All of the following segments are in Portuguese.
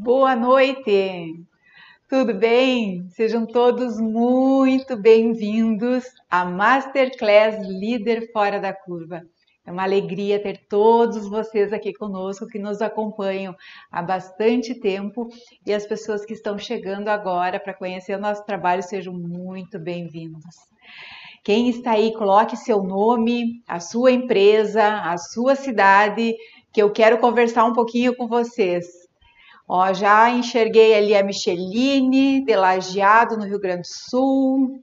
Boa noite! Tudo bem? Sejam todos muito bem-vindos à Masterclass Líder Fora da Curva. É uma alegria ter todos vocês aqui conosco que nos acompanham há bastante tempo e as pessoas que estão chegando agora para conhecer o nosso trabalho sejam muito bem-vindos. Quem está aí, coloque seu nome, a sua empresa, a sua cidade, que eu quero conversar um pouquinho com vocês. Ó, já enxerguei ali a Micheline, de Lajeado, no Rio Grande do Sul,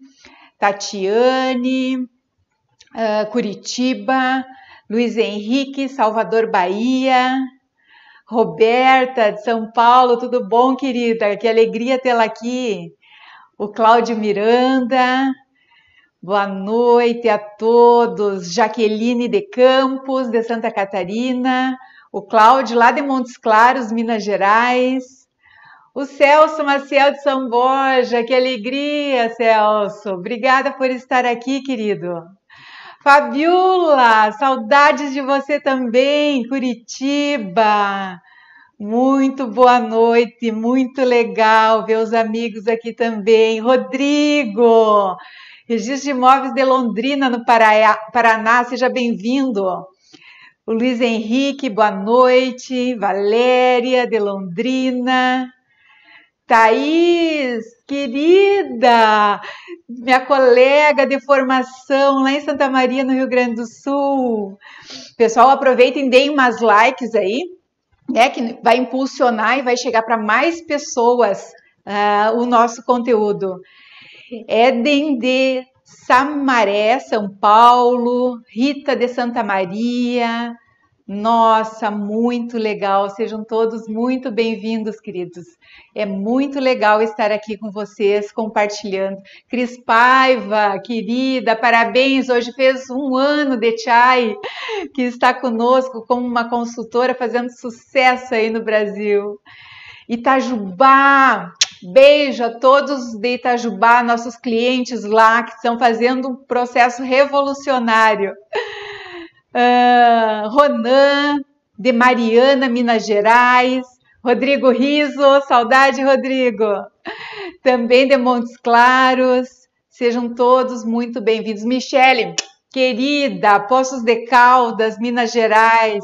Tatiane, uh, Curitiba, Luiz Henrique, Salvador, Bahia, Roberta, de São Paulo, tudo bom, querida? Que alegria tê-la aqui. O Cláudio Miranda, boa noite a todos. Jaqueline de Campos, de Santa Catarina, o Cláudio, lá de Montes Claros, Minas Gerais. O Celso Maciel de São Borja, que alegria, Celso. Obrigada por estar aqui, querido. Fabiola, saudades de você também, Curitiba. Muito boa noite, muito legal ver os amigos aqui também. Rodrigo, Registro de Imóveis de Londrina, no Paraná, seja bem-vindo. O Luiz Henrique, boa noite. Valéria, de Londrina. Thaís, querida, minha colega de formação lá em Santa Maria, no Rio Grande do Sul. Pessoal, aproveitem, deem umas likes aí, né, que vai impulsionar e vai chegar para mais pessoas uh, o nosso conteúdo. Éden de Samaré, São Paulo, Rita de Santa Maria, nossa, muito legal. Sejam todos muito bem-vindos, queridos. É muito legal estar aqui com vocês, compartilhando. Cris Paiva, querida, parabéns. Hoje fez um ano de Chai, que está conosco como uma consultora fazendo sucesso aí no Brasil. Itajubá, beijo a todos de Itajubá, nossos clientes lá que estão fazendo um processo revolucionário. Uh, Ronan, de Mariana, Minas Gerais, Rodrigo Riso, saudade, Rodrigo, também de Montes Claros, sejam todos muito bem-vindos. Michele, querida, Poços de Caldas, Minas Gerais,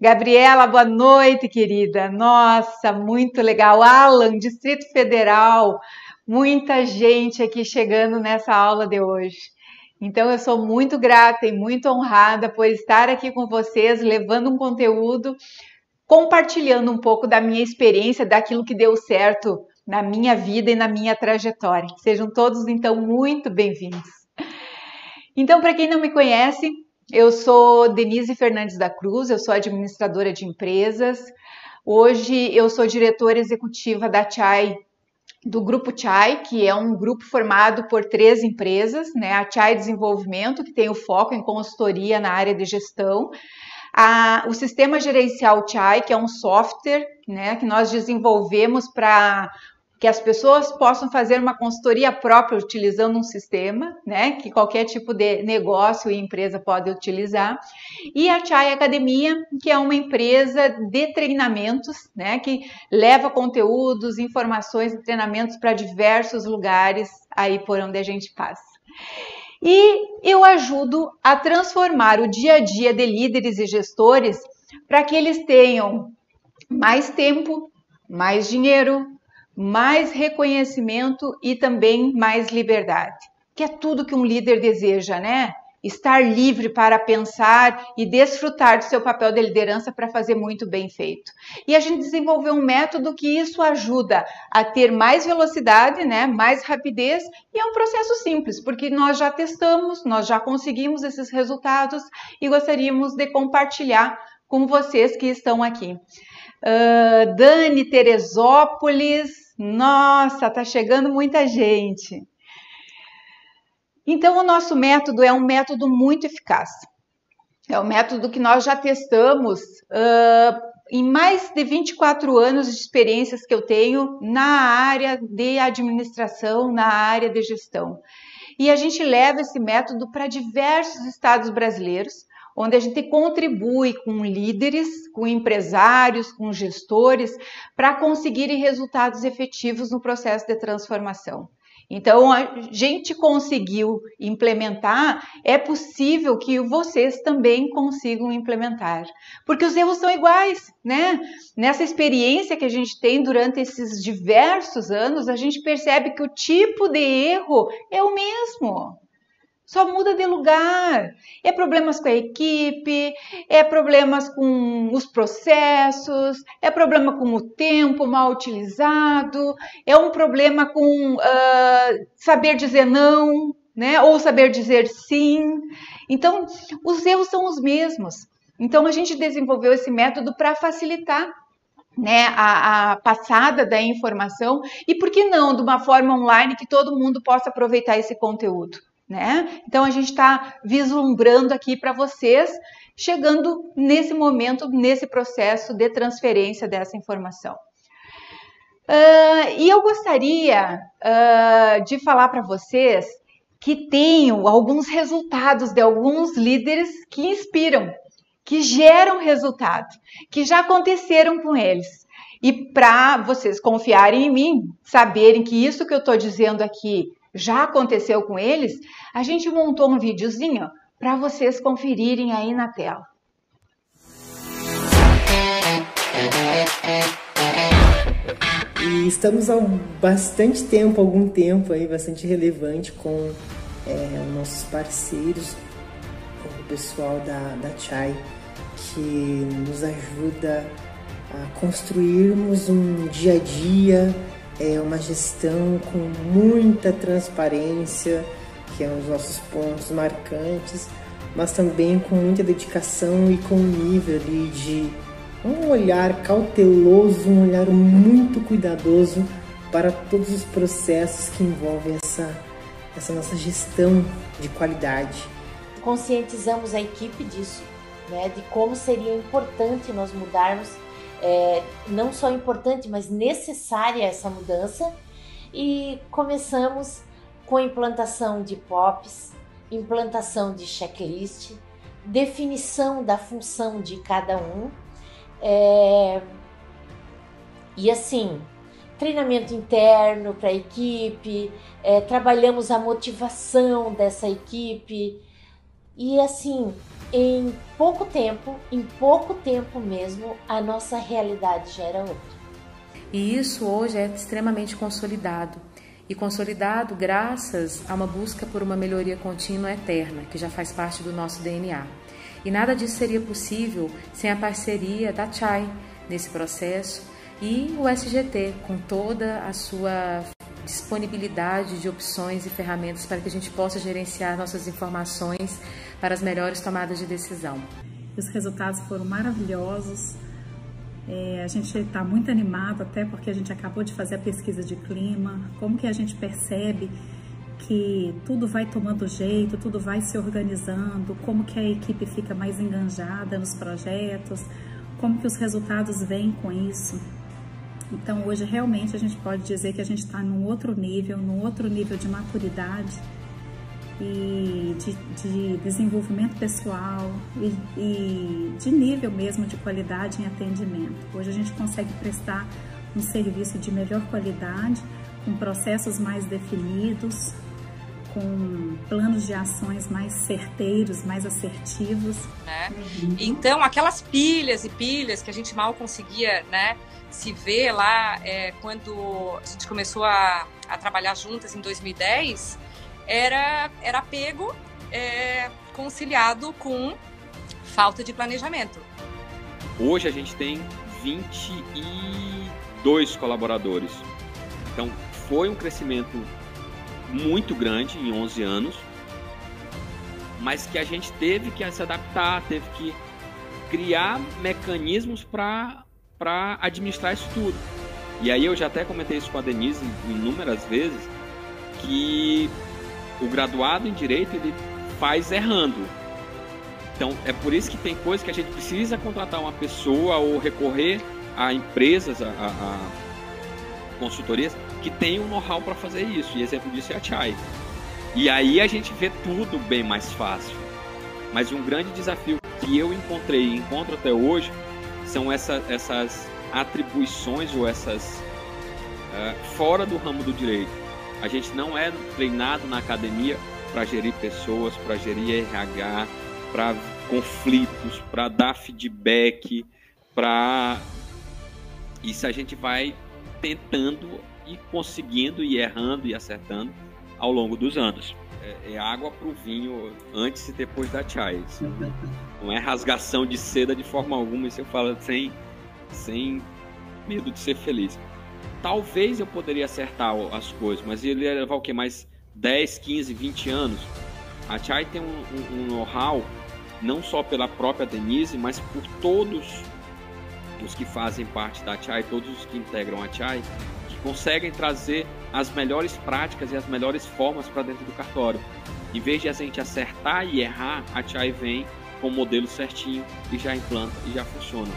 Gabriela, boa noite, querida. Nossa, muito legal. Alan, Distrito Federal, muita gente aqui chegando nessa aula de hoje. Então, eu sou muito grata e muito honrada por estar aqui com vocês, levando um conteúdo, compartilhando um pouco da minha experiência, daquilo que deu certo na minha vida e na minha trajetória. Sejam todos, então, muito bem-vindos. Então, para quem não me conhece, eu sou Denise Fernandes da Cruz, eu sou administradora de empresas. Hoje eu sou diretora executiva da Chai do Grupo Chai, que é um grupo formado por três empresas, né? A Chai Desenvolvimento, que tem o foco em consultoria na área de gestão, a, o Sistema Gerencial Chai, que é um software né, que nós desenvolvemos para que as pessoas possam fazer uma consultoria própria utilizando um sistema, né, que qualquer tipo de negócio e empresa pode utilizar, e a Chai Academia, que é uma empresa de treinamentos, né, que leva conteúdos, informações e treinamentos para diversos lugares aí por onde a gente passa. E eu ajudo a transformar o dia a dia de líderes e gestores para que eles tenham mais tempo, mais dinheiro, mais reconhecimento e também mais liberdade, que é tudo que um líder deseja, né? Estar livre para pensar e desfrutar do seu papel de liderança para fazer muito bem feito. E a gente desenvolveu um método que isso ajuda a ter mais velocidade, né, mais rapidez, e é um processo simples, porque nós já testamos, nós já conseguimos esses resultados e gostaríamos de compartilhar com vocês que estão aqui. Uh, Dani Teresópolis, nossa, tá chegando muita gente. Então, o nosso método é um método muito eficaz. É um método que nós já testamos uh, em mais de 24 anos de experiências que eu tenho na área de administração, na área de gestão. E a gente leva esse método para diversos estados brasileiros, onde a gente contribui com líderes, com empresários, com gestores, para conseguirem resultados efetivos no processo de transformação. Então, a gente conseguiu implementar, é possível que vocês também consigam implementar, porque os erros são iguais, né? Nessa experiência que a gente tem durante esses diversos anos, a gente percebe que o tipo de erro é o mesmo só muda de lugar. É problemas com a equipe, é problemas com os processos, é problema com o tempo mal utilizado, é um problema com uh, saber dizer não, né? Ou saber dizer sim. Então, os erros são os mesmos. Então, a gente desenvolveu esse método para facilitar né, a, a, passada da informação e por que não de uma forma online que todo mundo possa aproveitar esse conteúdo né? Então a gente está vislumbrando aqui para vocês, chegando nesse momento, nesse processo de transferência dessa informação. Uh, e eu gostaria uh, de falar para vocês que tenho alguns resultados de alguns líderes que inspiram, que geram resultado, que já aconteceram com eles. E para vocês confiarem em mim, saberem que isso que eu estou dizendo aqui já aconteceu com eles, a gente montou um videozinho para vocês conferirem aí na tela. E estamos há bastante tempo, algum tempo aí, bastante relevante com é, os nossos parceiros, o pessoal da, da Chai, que nos ajuda a construirmos um dia a dia é uma gestão com muita transparência, que é um dos nossos pontos marcantes, mas também com muita dedicação e com um nível ali de um olhar cauteloso, um olhar muito cuidadoso para todos os processos que envolvem essa, essa nossa gestão de qualidade. Conscientizamos a equipe disso, né, de como seria importante nós mudarmos é, não só importante, mas necessária essa mudança. E começamos com a implantação de POPs, implantação de checklist, definição da função de cada um. É, e assim, treinamento interno para a equipe, é, trabalhamos a motivação dessa equipe. E assim, em pouco tempo, em pouco tempo mesmo, a nossa realidade já era outra. E isso hoje é extremamente consolidado. E consolidado graças a uma busca por uma melhoria contínua eterna, que já faz parte do nosso DNA. E nada disso seria possível sem a parceria da Chai nesse processo e o SGT, com toda a sua disponibilidade de opções e ferramentas para que a gente possa gerenciar nossas informações para as melhores tomadas de decisão. Os resultados foram maravilhosos. É, a gente está muito animado até porque a gente acabou de fazer a pesquisa de clima. Como que a gente percebe que tudo vai tomando jeito, tudo vai se organizando, como que a equipe fica mais enganjada nos projetos, como que os resultados vêm com isso. Então hoje realmente a gente pode dizer que a gente está num outro nível, num outro nível de maturidade e de, de desenvolvimento pessoal e, e, de nível mesmo de qualidade em atendimento. Hoje a gente consegue prestar um serviço de melhor qualidade, com processos mais definidos, com planos de ações mais certeiros, mais assertivos. Né? Então, aquelas pilhas e pilhas que a gente mal conseguia né, se ver lá é, quando a gente começou a, a trabalhar juntas em 2010, era, era apego é, conciliado com falta de planejamento. Hoje a gente tem 22 colaboradores. Então foi um crescimento muito grande em 11 anos, mas que a gente teve que se adaptar, teve que criar mecanismos para administrar isso tudo. E aí eu já até comentei isso com a Denise inúmeras vezes, que o graduado em direito ele faz errando. Então é por isso que tem coisas que a gente precisa contratar uma pessoa ou recorrer a empresas, a, a, consultorias que tenham um know-how para fazer isso. E exemplo disso é a Chai. E aí a gente vê tudo bem mais fácil. Mas um grande desafio que eu encontrei e encontro até hoje são essa, essas atribuições ou essas uh, fora do ramo do direito. A gente não é treinado na academia para gerir pessoas, para gerir RH, para conflitos, para dar feedback, para isso a gente vai tentando e conseguindo e errando e acertando ao longo dos anos. É, é água para o vinho antes e depois da chai. Não é rasgação de seda de forma alguma, isso eu falo sem, sem medo de ser feliz. Talvez eu poderia acertar as coisas, mas ele ia levar o que? Mais 10, 15, 20 anos. A Chai tem um, um, um know-how, não só pela própria Denise, mas por todos os que fazem parte da Chai, todos os que integram a Chai, que conseguem trazer as melhores práticas e as melhores formas para dentro do cartório. Em vez de a gente acertar e errar, a Chai vem com o modelo certinho e já implanta e já funciona.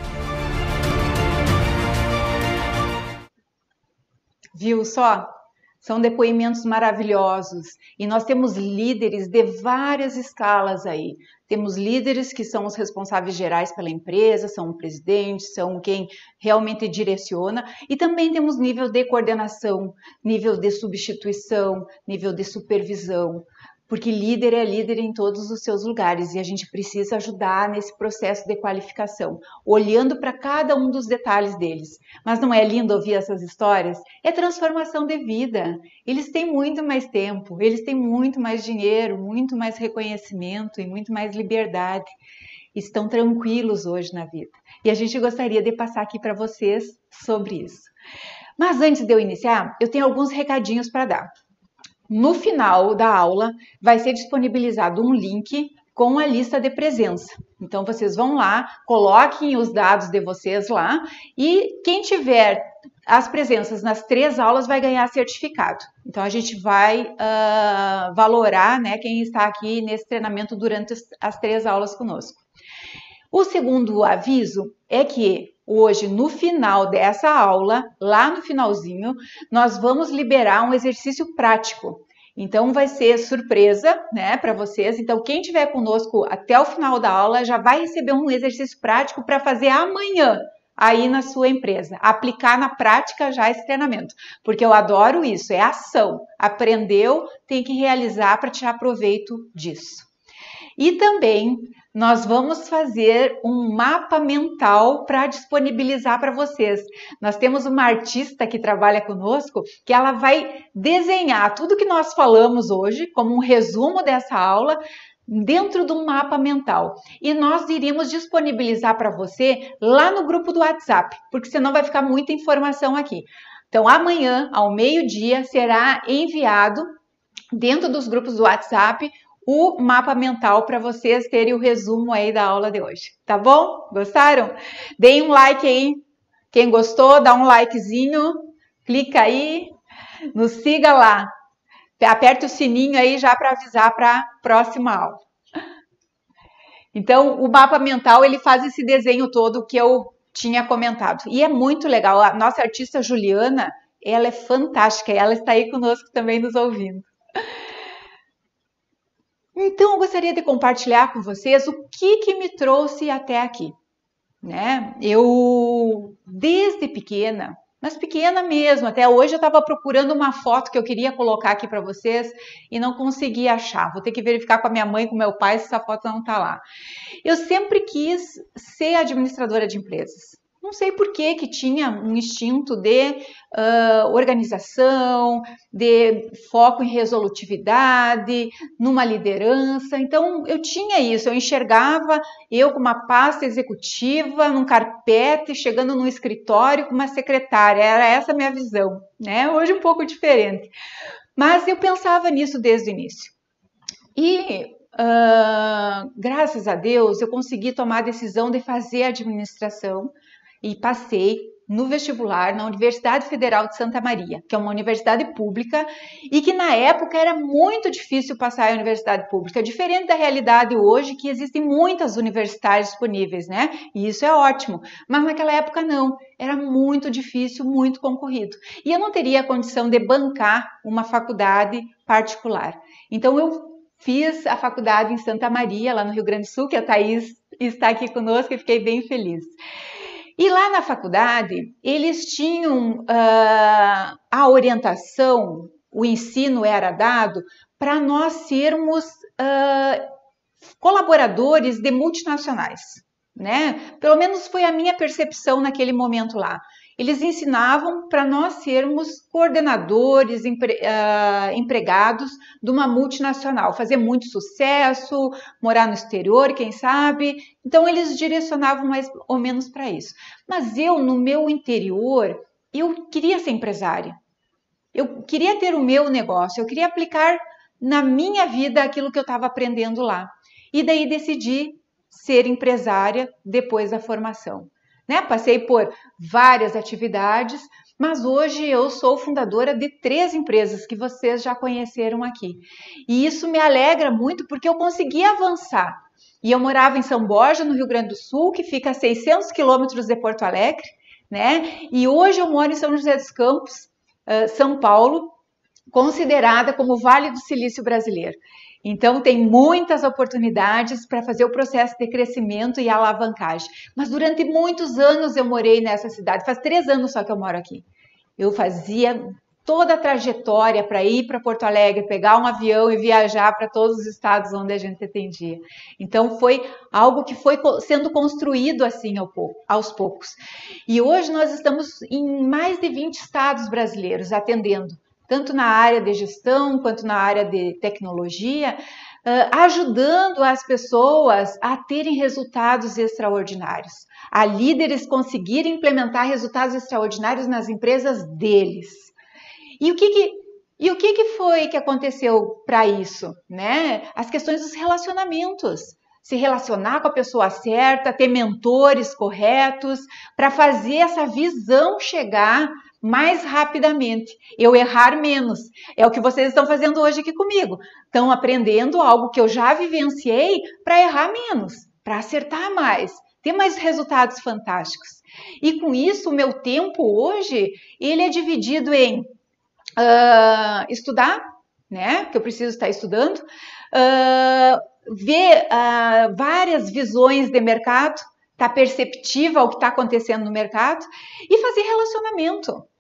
Viu só? São depoimentos maravilhosos e nós temos líderes de várias escalas aí. Temos líderes que são os responsáveis gerais pela empresa, são o presidente, são quem realmente direciona, e também temos nível de coordenação, nível de substituição, nível de supervisão porque líder é líder em todos os seus lugares e a gente precisa ajudar nesse processo de qualificação, olhando para cada um dos detalhes deles. Mas não é lindo ouvir essas histórias? É transformação de vida. Eles têm muito mais tempo, eles têm muito mais dinheiro, muito mais reconhecimento e muito mais liberdade. Estão tranquilos hoje na vida. E a gente gostaria de passar aqui para vocês sobre isso. Mas antes de eu iniciar, eu tenho alguns recadinhos para dar. No final da aula, vai ser disponibilizado um link com a lista de presença. Então, vocês vão lá, coloquem os dados de vocês lá e quem tiver as presenças nas três aulas vai ganhar certificado. Então, a gente vai uh, valorar né, quem está aqui nesse treinamento durante as três aulas conosco. O segundo aviso é que hoje, no final dessa aula, lá no finalzinho, nós vamos liberar um exercício prático. Então vai ser surpresa, né, para vocês. Então quem estiver conosco até o final da aula já vai receber um exercício prático para fazer amanhã aí na sua empresa, aplicar na prática já esse treinamento, porque eu adoro isso, é ação. Aprendeu, tem que realizar para tirar proveito disso. E também nós vamos fazer um mapa mental para disponibilizar para vocês. Nós temos uma artista que trabalha conosco que ela vai desenhar tudo que nós falamos hoje como um resumo dessa aula dentro de um mapa mental. E nós iríamos disponibilizar para você lá no grupo do WhatsApp, porque senão vai ficar muita informação aqui. Então, amanhã, ao meio-dia, será enviado dentro dos grupos do WhatsApp o mapa mental para vocês terem o resumo aí da aula de hoje, tá bom? Gostaram? Deem um like aí. Quem gostou, dá um likezinho, clica aí, nos siga lá. Aperte o sininho aí já para avisar para a próxima aula. Então, o mapa mental ele faz esse desenho todo que eu tinha comentado. E é muito legal. A nossa artista Juliana, ela é fantástica. Ela está aí conosco também nos ouvindo. Então, eu gostaria de compartilhar com vocês o que, que me trouxe até aqui. Né? Eu, desde pequena, mas pequena mesmo, até hoje eu estava procurando uma foto que eu queria colocar aqui para vocês e não consegui achar. Vou ter que verificar com a minha mãe, com meu pai, se essa foto não está lá. Eu sempre quis ser administradora de empresas. Não sei por que que tinha um instinto de uh, organização, de foco em resolutividade, numa liderança. Então eu tinha isso, eu enxergava eu com uma pasta executiva, num carpete, chegando num escritório com uma secretária. Era essa a minha visão, né? Hoje um pouco diferente. Mas eu pensava nisso desde o início. E Uh, graças a Deus, eu consegui tomar a decisão de fazer administração e passei no vestibular na Universidade Federal de Santa Maria, que é uma universidade pública e que na época era muito difícil passar a universidade pública, diferente da realidade hoje que existem muitas universidades disponíveis, né? E isso é ótimo, mas naquela época não, era muito difícil, muito concorrido. E eu não teria a condição de bancar uma faculdade particular. Então eu fiz a faculdade em Santa Maria, lá no Rio Grande do Sul, que a Thaís está aqui conosco e fiquei bem feliz. E lá na faculdade, eles tinham uh, a orientação, o ensino era dado para nós sermos uh, colaboradores de multinacionais, né? Pelo menos foi a minha percepção naquele momento lá. Eles ensinavam para nós sermos coordenadores, empre, uh, empregados de uma multinacional, fazer muito sucesso, morar no exterior, quem sabe. Então, eles direcionavam mais ou menos para isso. Mas eu, no meu interior, eu queria ser empresária. Eu queria ter o meu negócio, eu queria aplicar na minha vida aquilo que eu estava aprendendo lá. E daí decidi ser empresária depois da formação. Né? Passei por várias atividades, mas hoje eu sou fundadora de três empresas que vocês já conheceram aqui. E isso me alegra muito porque eu consegui avançar. E eu morava em São Borja, no Rio Grande do Sul, que fica a 600 quilômetros de Porto Alegre, né? E hoje eu moro em São José dos Campos, São Paulo, considerada como Vale do Silício Brasileiro. Então, tem muitas oportunidades para fazer o processo de crescimento e alavancagem. Mas durante muitos anos eu morei nessa cidade, faz três anos só que eu moro aqui. Eu fazia toda a trajetória para ir para Porto Alegre, pegar um avião e viajar para todos os estados onde a gente atendia. Então foi algo que foi sendo construído assim aos poucos. E hoje nós estamos em mais de 20 estados brasileiros atendendo tanto na área de gestão quanto na área de tecnologia, ajudando as pessoas a terem resultados extraordinários, a líderes conseguirem implementar resultados extraordinários nas empresas deles. E o que, que e o que, que foi que aconteceu para isso? Né? As questões dos relacionamentos. Se relacionar com a pessoa certa, ter mentores corretos, para fazer essa visão chegar mais rapidamente, eu errar menos. É o que vocês estão fazendo hoje aqui comigo. Estão aprendendo algo que eu já vivenciei para errar menos, para acertar mais, ter mais resultados fantásticos. E com isso, o meu tempo hoje, ele é dividido em uh, estudar, né, que eu preciso estar estudando, uh, ver uh, várias visões de mercado, estar tá perceptiva ao que está acontecendo no mercado e fazer relacionamento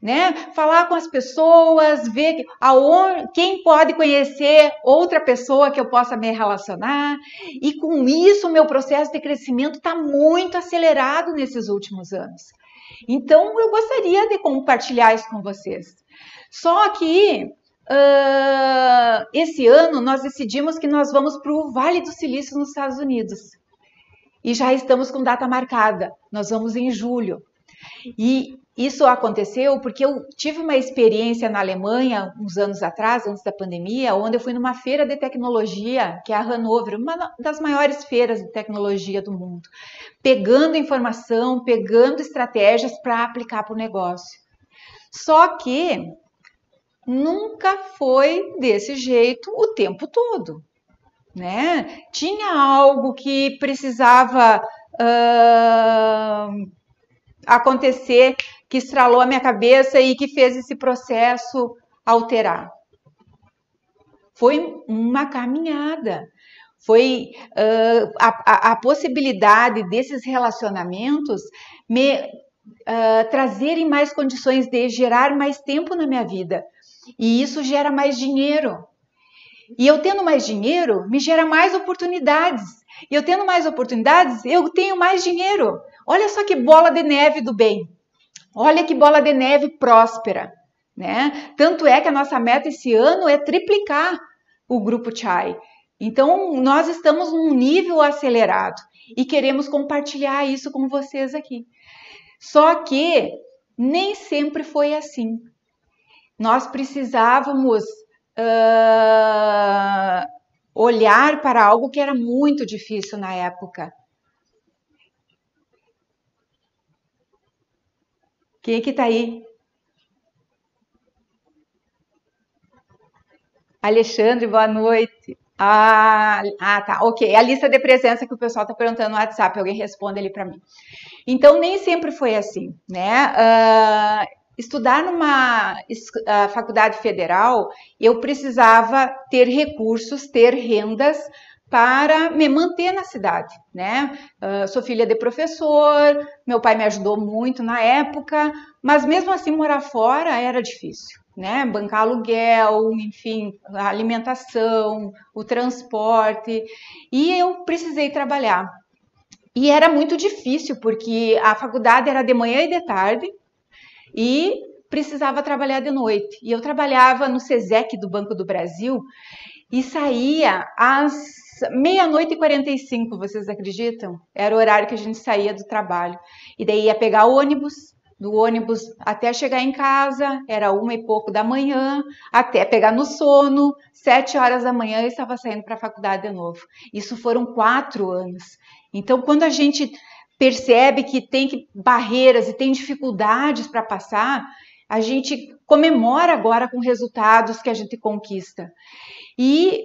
né? Falar com as pessoas, ver aonde, quem pode conhecer outra pessoa que eu possa me relacionar. E com isso, meu processo de crescimento está muito acelerado nesses últimos anos. Então, eu gostaria de compartilhar isso com vocês. Só que uh, esse ano nós decidimos que nós vamos para o Vale do Silício nos Estados Unidos. E já estamos com data marcada. Nós vamos em julho. E isso aconteceu porque eu tive uma experiência na Alemanha uns anos atrás, antes da pandemia, onde eu fui numa feira de tecnologia, que é a Hanover, uma das maiores feiras de tecnologia do mundo, pegando informação, pegando estratégias para aplicar para o negócio. Só que nunca foi desse jeito o tempo todo, né? Tinha algo que precisava uh, acontecer que estralou a minha cabeça e que fez esse processo alterar. Foi uma caminhada. Foi uh, a, a, possibilidade desses relacionamentos me uh, trazerem mais condições de gerar mais tempo na minha vida. E isso gera mais dinheiro. E eu tendo mais dinheiro, me gera mais oportunidades. E eu tendo mais oportunidades, eu tenho mais dinheiro. Olha só que bola de neve do bem. Olha que bola de neve próspera, né? Tanto é que a nossa meta esse ano é triplicar o grupo Chai. Então, nós estamos num nível acelerado e queremos compartilhar isso com vocês aqui. Só que nem sempre foi assim. Nós precisávamos uh, olhar para algo que era muito difícil na época, Quem que tá aí? Alexandre, boa noite. Ah, ah, tá, ok. A lista de presença que o pessoal está perguntando no WhatsApp, alguém responde ali para mim. Então, nem sempre foi assim, né? Uh, estudar numa uh, faculdade federal, eu precisava ter recursos, ter rendas para me manter na cidade, né? Uh, sou filha de professor, meu pai me ajudou muito na época, mas mesmo assim morar fora era difícil, né? Bancar aluguel, enfim, a alimentação, o transporte, e eu precisei trabalhar. E era muito difícil porque a faculdade era de manhã e de tarde e precisava trabalhar de noite. E eu trabalhava no SESEC do Banco do Brasil e saía às meia-noite e 45, vocês acreditam? Era o horário que a gente saía do trabalho. E daí ia pegar ônibus, do ônibus até chegar em casa, era uma e pouco da manhã, até pegar no sono, sete horas da manhã eu estava saindo para a faculdade de novo. Isso foram quatro anos. Então, quando a gente percebe que tem barreiras e tem dificuldades para passar, a gente comemora agora com resultados que a gente conquista. E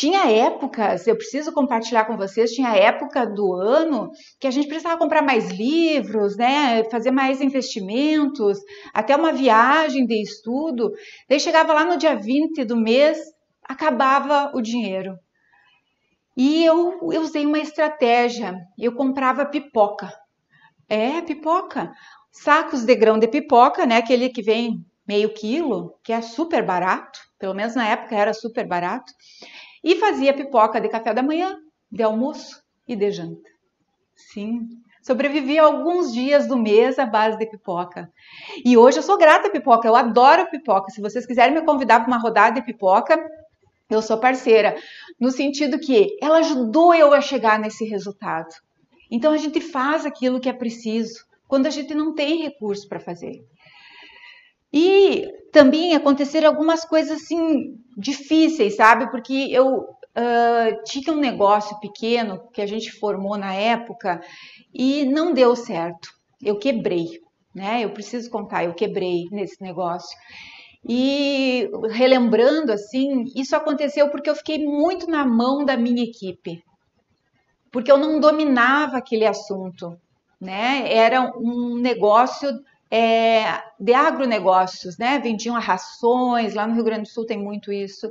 tinha épocas, eu preciso compartilhar com vocês, tinha época do ano que a gente precisava comprar mais livros, né, fazer mais investimentos, até uma viagem de estudo. Daí chegava lá no dia 20 do mês, acabava o dinheiro. E eu, eu usei uma estratégia, eu comprava pipoca. É, pipoca. Sacos de grão de pipoca, né, aquele que vem meio quilo, que é super barato, pelo menos na época era super barato. E fazia pipoca de café da manhã, de almoço e de janta. Sim, sobrevivi alguns dias do mês à base de pipoca. E hoje eu sou grata à pipoca, eu adoro pipoca. Se vocês quiserem me convidar para uma rodada de pipoca, eu sou parceira, no sentido que ela ajudou eu a chegar nesse resultado. Então a gente faz aquilo que é preciso quando a gente não tem recurso para fazer. E também aconteceram algumas coisas assim difíceis, sabe? Porque eu uh, tinha um negócio pequeno que a gente formou na época e não deu certo. Eu quebrei, né? Eu preciso contar, eu quebrei nesse negócio. E relembrando assim, isso aconteceu porque eu fiquei muito na mão da minha equipe, porque eu não dominava aquele assunto, né? Era um negócio é, de agronegócios, né? Vendiam rações, lá no Rio Grande do Sul tem muito isso.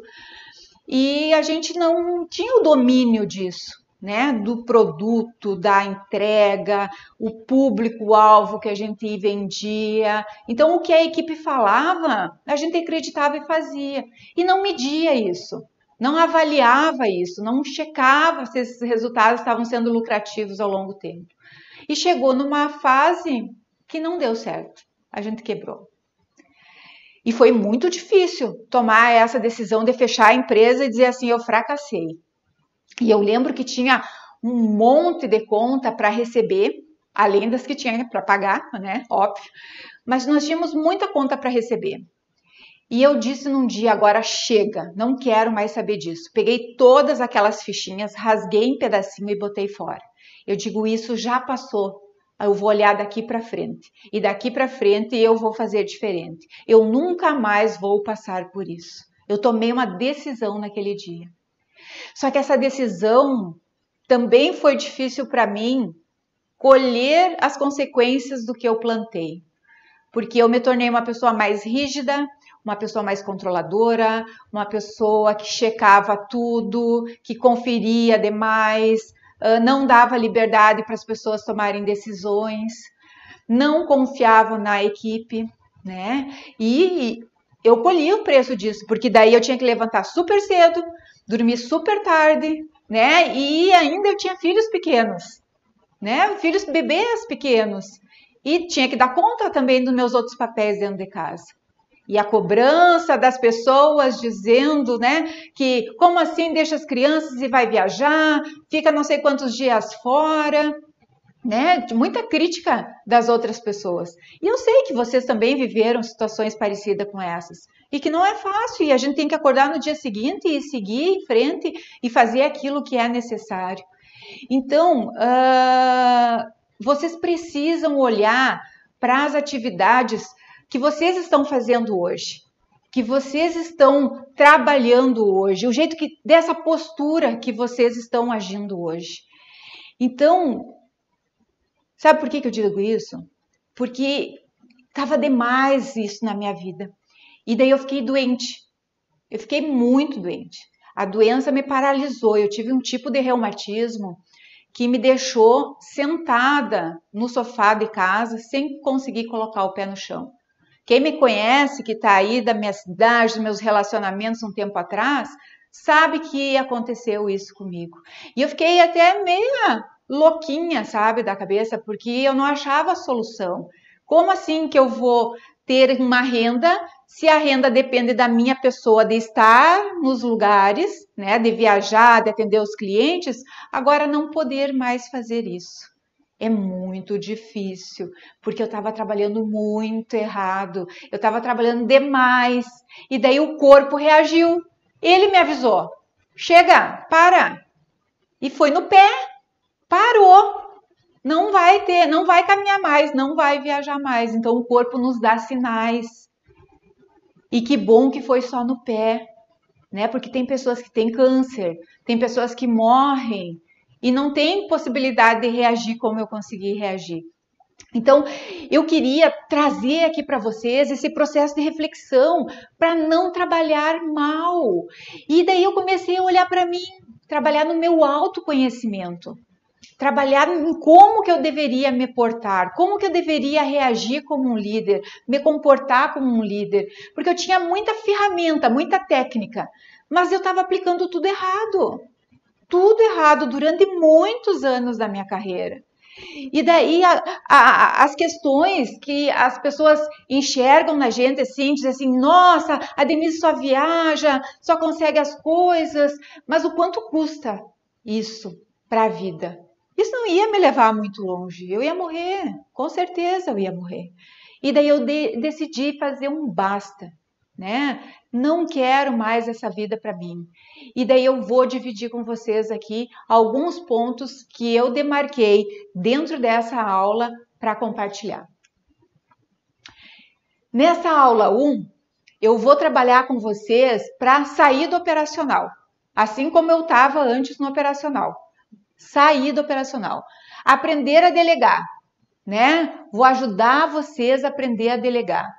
E a gente não tinha o domínio disso, né? Do produto, da entrega, o público-alvo que a gente vendia. Então, o que a equipe falava, a gente acreditava e fazia. E não media isso não avaliava isso, não checava se esses resultados estavam sendo lucrativos ao longo tempo. E chegou numa fase que não deu certo. A gente quebrou. E foi muito difícil tomar essa decisão de fechar a empresa e dizer assim: eu fracassei. E eu lembro que tinha um monte de conta para receber, além das que tinha para pagar, né? Óbvio. Mas nós tínhamos muita conta para receber. E eu disse num dia: agora chega, não quero mais saber disso. Peguei todas aquelas fichinhas, rasguei em pedacinho e botei fora. Eu digo: isso já passou eu vou olhar daqui para frente. E daqui para frente eu vou fazer diferente. Eu nunca mais vou passar por isso. Eu tomei uma decisão naquele dia. Só que essa decisão também foi difícil para mim colher as consequências do que eu plantei. Porque eu me tornei uma pessoa mais rígida, uma pessoa mais controladora, uma pessoa que checava tudo, que conferia demais, não dava liberdade para as pessoas tomarem decisões, não confiavam na equipe, né? E eu colhi o preço disso, porque daí eu tinha que levantar super cedo, dormir super tarde, né? E ainda eu tinha filhos pequenos, né? Filhos bebês pequenos. E tinha que dar conta também dos meus outros papéis dentro de casa e a cobrança das pessoas dizendo, né, que como assim deixa as crianças e vai viajar, fica não sei quantos dias fora, né, muita crítica das outras pessoas. E eu sei que vocês também viveram situações parecidas com essas. E que não é fácil, e a gente tem que acordar no dia seguinte e seguir em frente e fazer aquilo que é necessário. Então, uh, vocês precisam olhar para as atividades que vocês estão fazendo hoje, que vocês estão trabalhando hoje, o jeito que dessa postura que vocês estão agindo hoje. Então, sabe por que, que eu digo isso? Porque Tava demais isso na minha vida. E daí eu fiquei doente. Eu fiquei muito doente. A doença me paralisou. Eu tive um tipo de reumatismo que me deixou sentada no sofá de casa sem conseguir colocar o pé no chão. Quem me conhece, que está aí da minha cidade, dos meus relacionamentos um tempo atrás, sabe que aconteceu isso comigo. E eu fiquei até meia louquinha, sabe, da cabeça, porque eu não achava solução. Como assim que eu vou ter uma renda se a renda depende da minha pessoa de estar nos lugares, né, de viajar, de atender os clientes, agora não poder mais fazer isso? É muito difícil, porque eu estava trabalhando muito errado, eu estava trabalhando demais, e daí o corpo reagiu. Ele me avisou: chega, para. E foi no pé, parou. Não vai ter, não vai caminhar mais, não vai viajar mais. Então o corpo nos dá sinais. E que bom que foi só no pé, né? Porque tem pessoas que têm câncer, tem pessoas que morrem e não tem possibilidade de reagir como eu consegui reagir. Então, eu queria trazer aqui para vocês esse processo de reflexão para não trabalhar mal. E daí eu comecei a olhar para mim, trabalhar no meu autoconhecimento, trabalhar em como que eu deveria me portar, como que eu deveria reagir como um líder, me comportar como um líder, porque eu tinha muita ferramenta, muita técnica, mas eu estava aplicando tudo errado. Tudo errado durante muitos anos da minha carreira. E daí a, a, as questões que as pessoas enxergam na gente assim, dizem assim, nossa, a Denise só viaja, só consegue as coisas, mas o quanto custa isso para a vida? Isso não ia me levar muito longe, eu ia morrer, com certeza eu ia morrer. E daí eu de, decidi fazer um basta, né? Não quero mais essa vida para mim. E daí eu vou dividir com vocês aqui alguns pontos que eu demarquei dentro dessa aula para compartilhar. Nessa aula 1, eu vou trabalhar com vocês para sair do operacional, assim como eu estava antes no operacional. Sair do operacional. Aprender a delegar, né? Vou ajudar vocês a aprender a delegar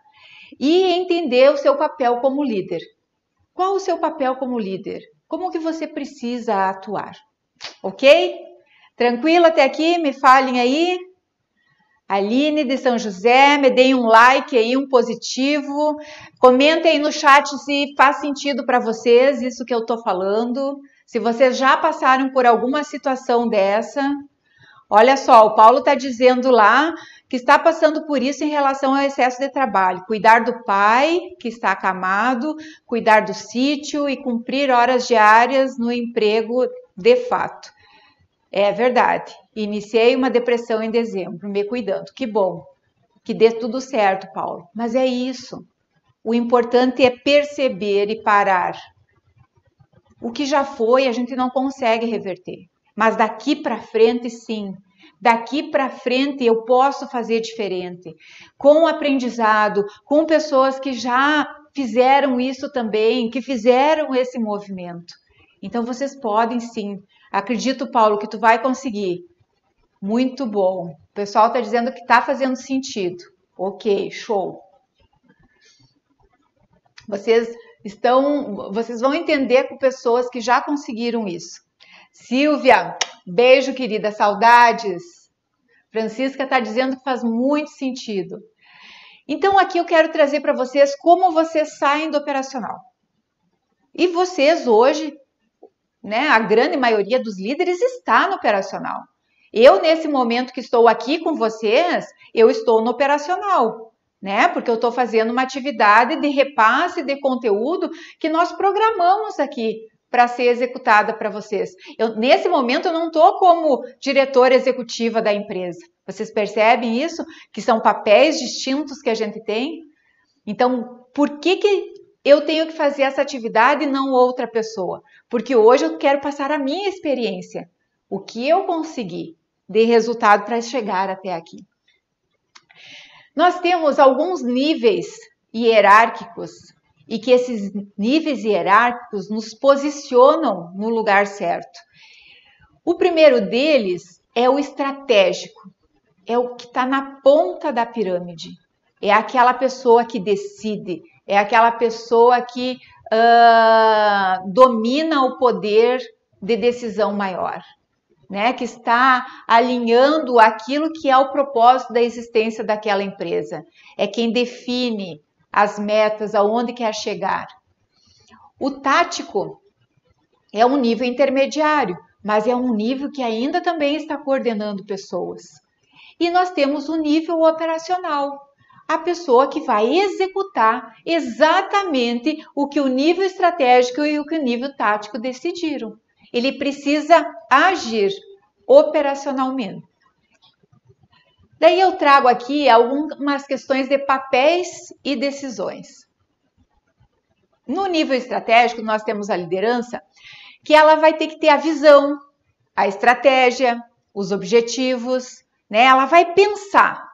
e entender o seu papel como líder. Qual o seu papel como líder? Como que você precisa atuar? Ok? Tranquilo até aqui? Me falem aí. Aline de São José, me deem um like aí, um positivo. Comentem aí no chat se faz sentido para vocês isso que eu estou falando. Se vocês já passaram por alguma situação dessa. Olha só, o Paulo está dizendo lá que está passando por isso em relação ao excesso de trabalho. Cuidar do pai, que está acamado, cuidar do sítio e cumprir horas diárias no emprego de fato. É verdade. Iniciei uma depressão em dezembro, me cuidando. Que bom. Que dê tudo certo, Paulo. Mas é isso. O importante é perceber e parar. O que já foi, a gente não consegue reverter. Mas daqui para frente, sim, daqui para frente eu posso fazer diferente. Com o aprendizado, com pessoas que já fizeram isso também, que fizeram esse movimento. Então vocês podem sim. Acredito, Paulo, que tu vai conseguir. Muito bom. O pessoal está dizendo que está fazendo sentido. Ok, show. Vocês estão, vocês vão entender com pessoas que já conseguiram isso. Silvia, beijo, querida, saudades. Francisca está dizendo que faz muito sentido. Então, aqui eu quero trazer para vocês como vocês saem do operacional. E vocês hoje, né, a grande maioria dos líderes está no operacional. Eu, nesse momento que estou aqui com vocês, eu estou no operacional, né? Porque eu estou fazendo uma atividade de repasse de conteúdo que nós programamos aqui para ser executada para vocês. Eu, nesse momento, eu não estou como diretora executiva da empresa. Vocês percebem isso? Que são papéis distintos que a gente tem? Então, por que, que eu tenho que fazer essa atividade e não outra pessoa? Porque hoje eu quero passar a minha experiência, o que eu consegui de resultado para chegar até aqui. Nós temos alguns níveis hierárquicos e que esses níveis hierárquicos nos posicionam no lugar certo. O primeiro deles é o estratégico, é o que está na ponta da pirâmide. é aquela pessoa que decide, é aquela pessoa que uh, domina o poder de decisão maior, né? Que está alinhando aquilo que é o propósito da existência daquela empresa. É quem define as metas, aonde quer chegar. O tático é um nível intermediário, mas é um nível que ainda também está coordenando pessoas. E nós temos o nível operacional, a pessoa que vai executar exatamente o que o nível estratégico e o que o nível tático decidiram. Ele precisa agir operacionalmente. Daí eu trago aqui algumas questões de papéis e decisões. No nível estratégico, nós temos a liderança, que ela vai ter que ter a visão, a estratégia, os objetivos, né? Ela vai pensar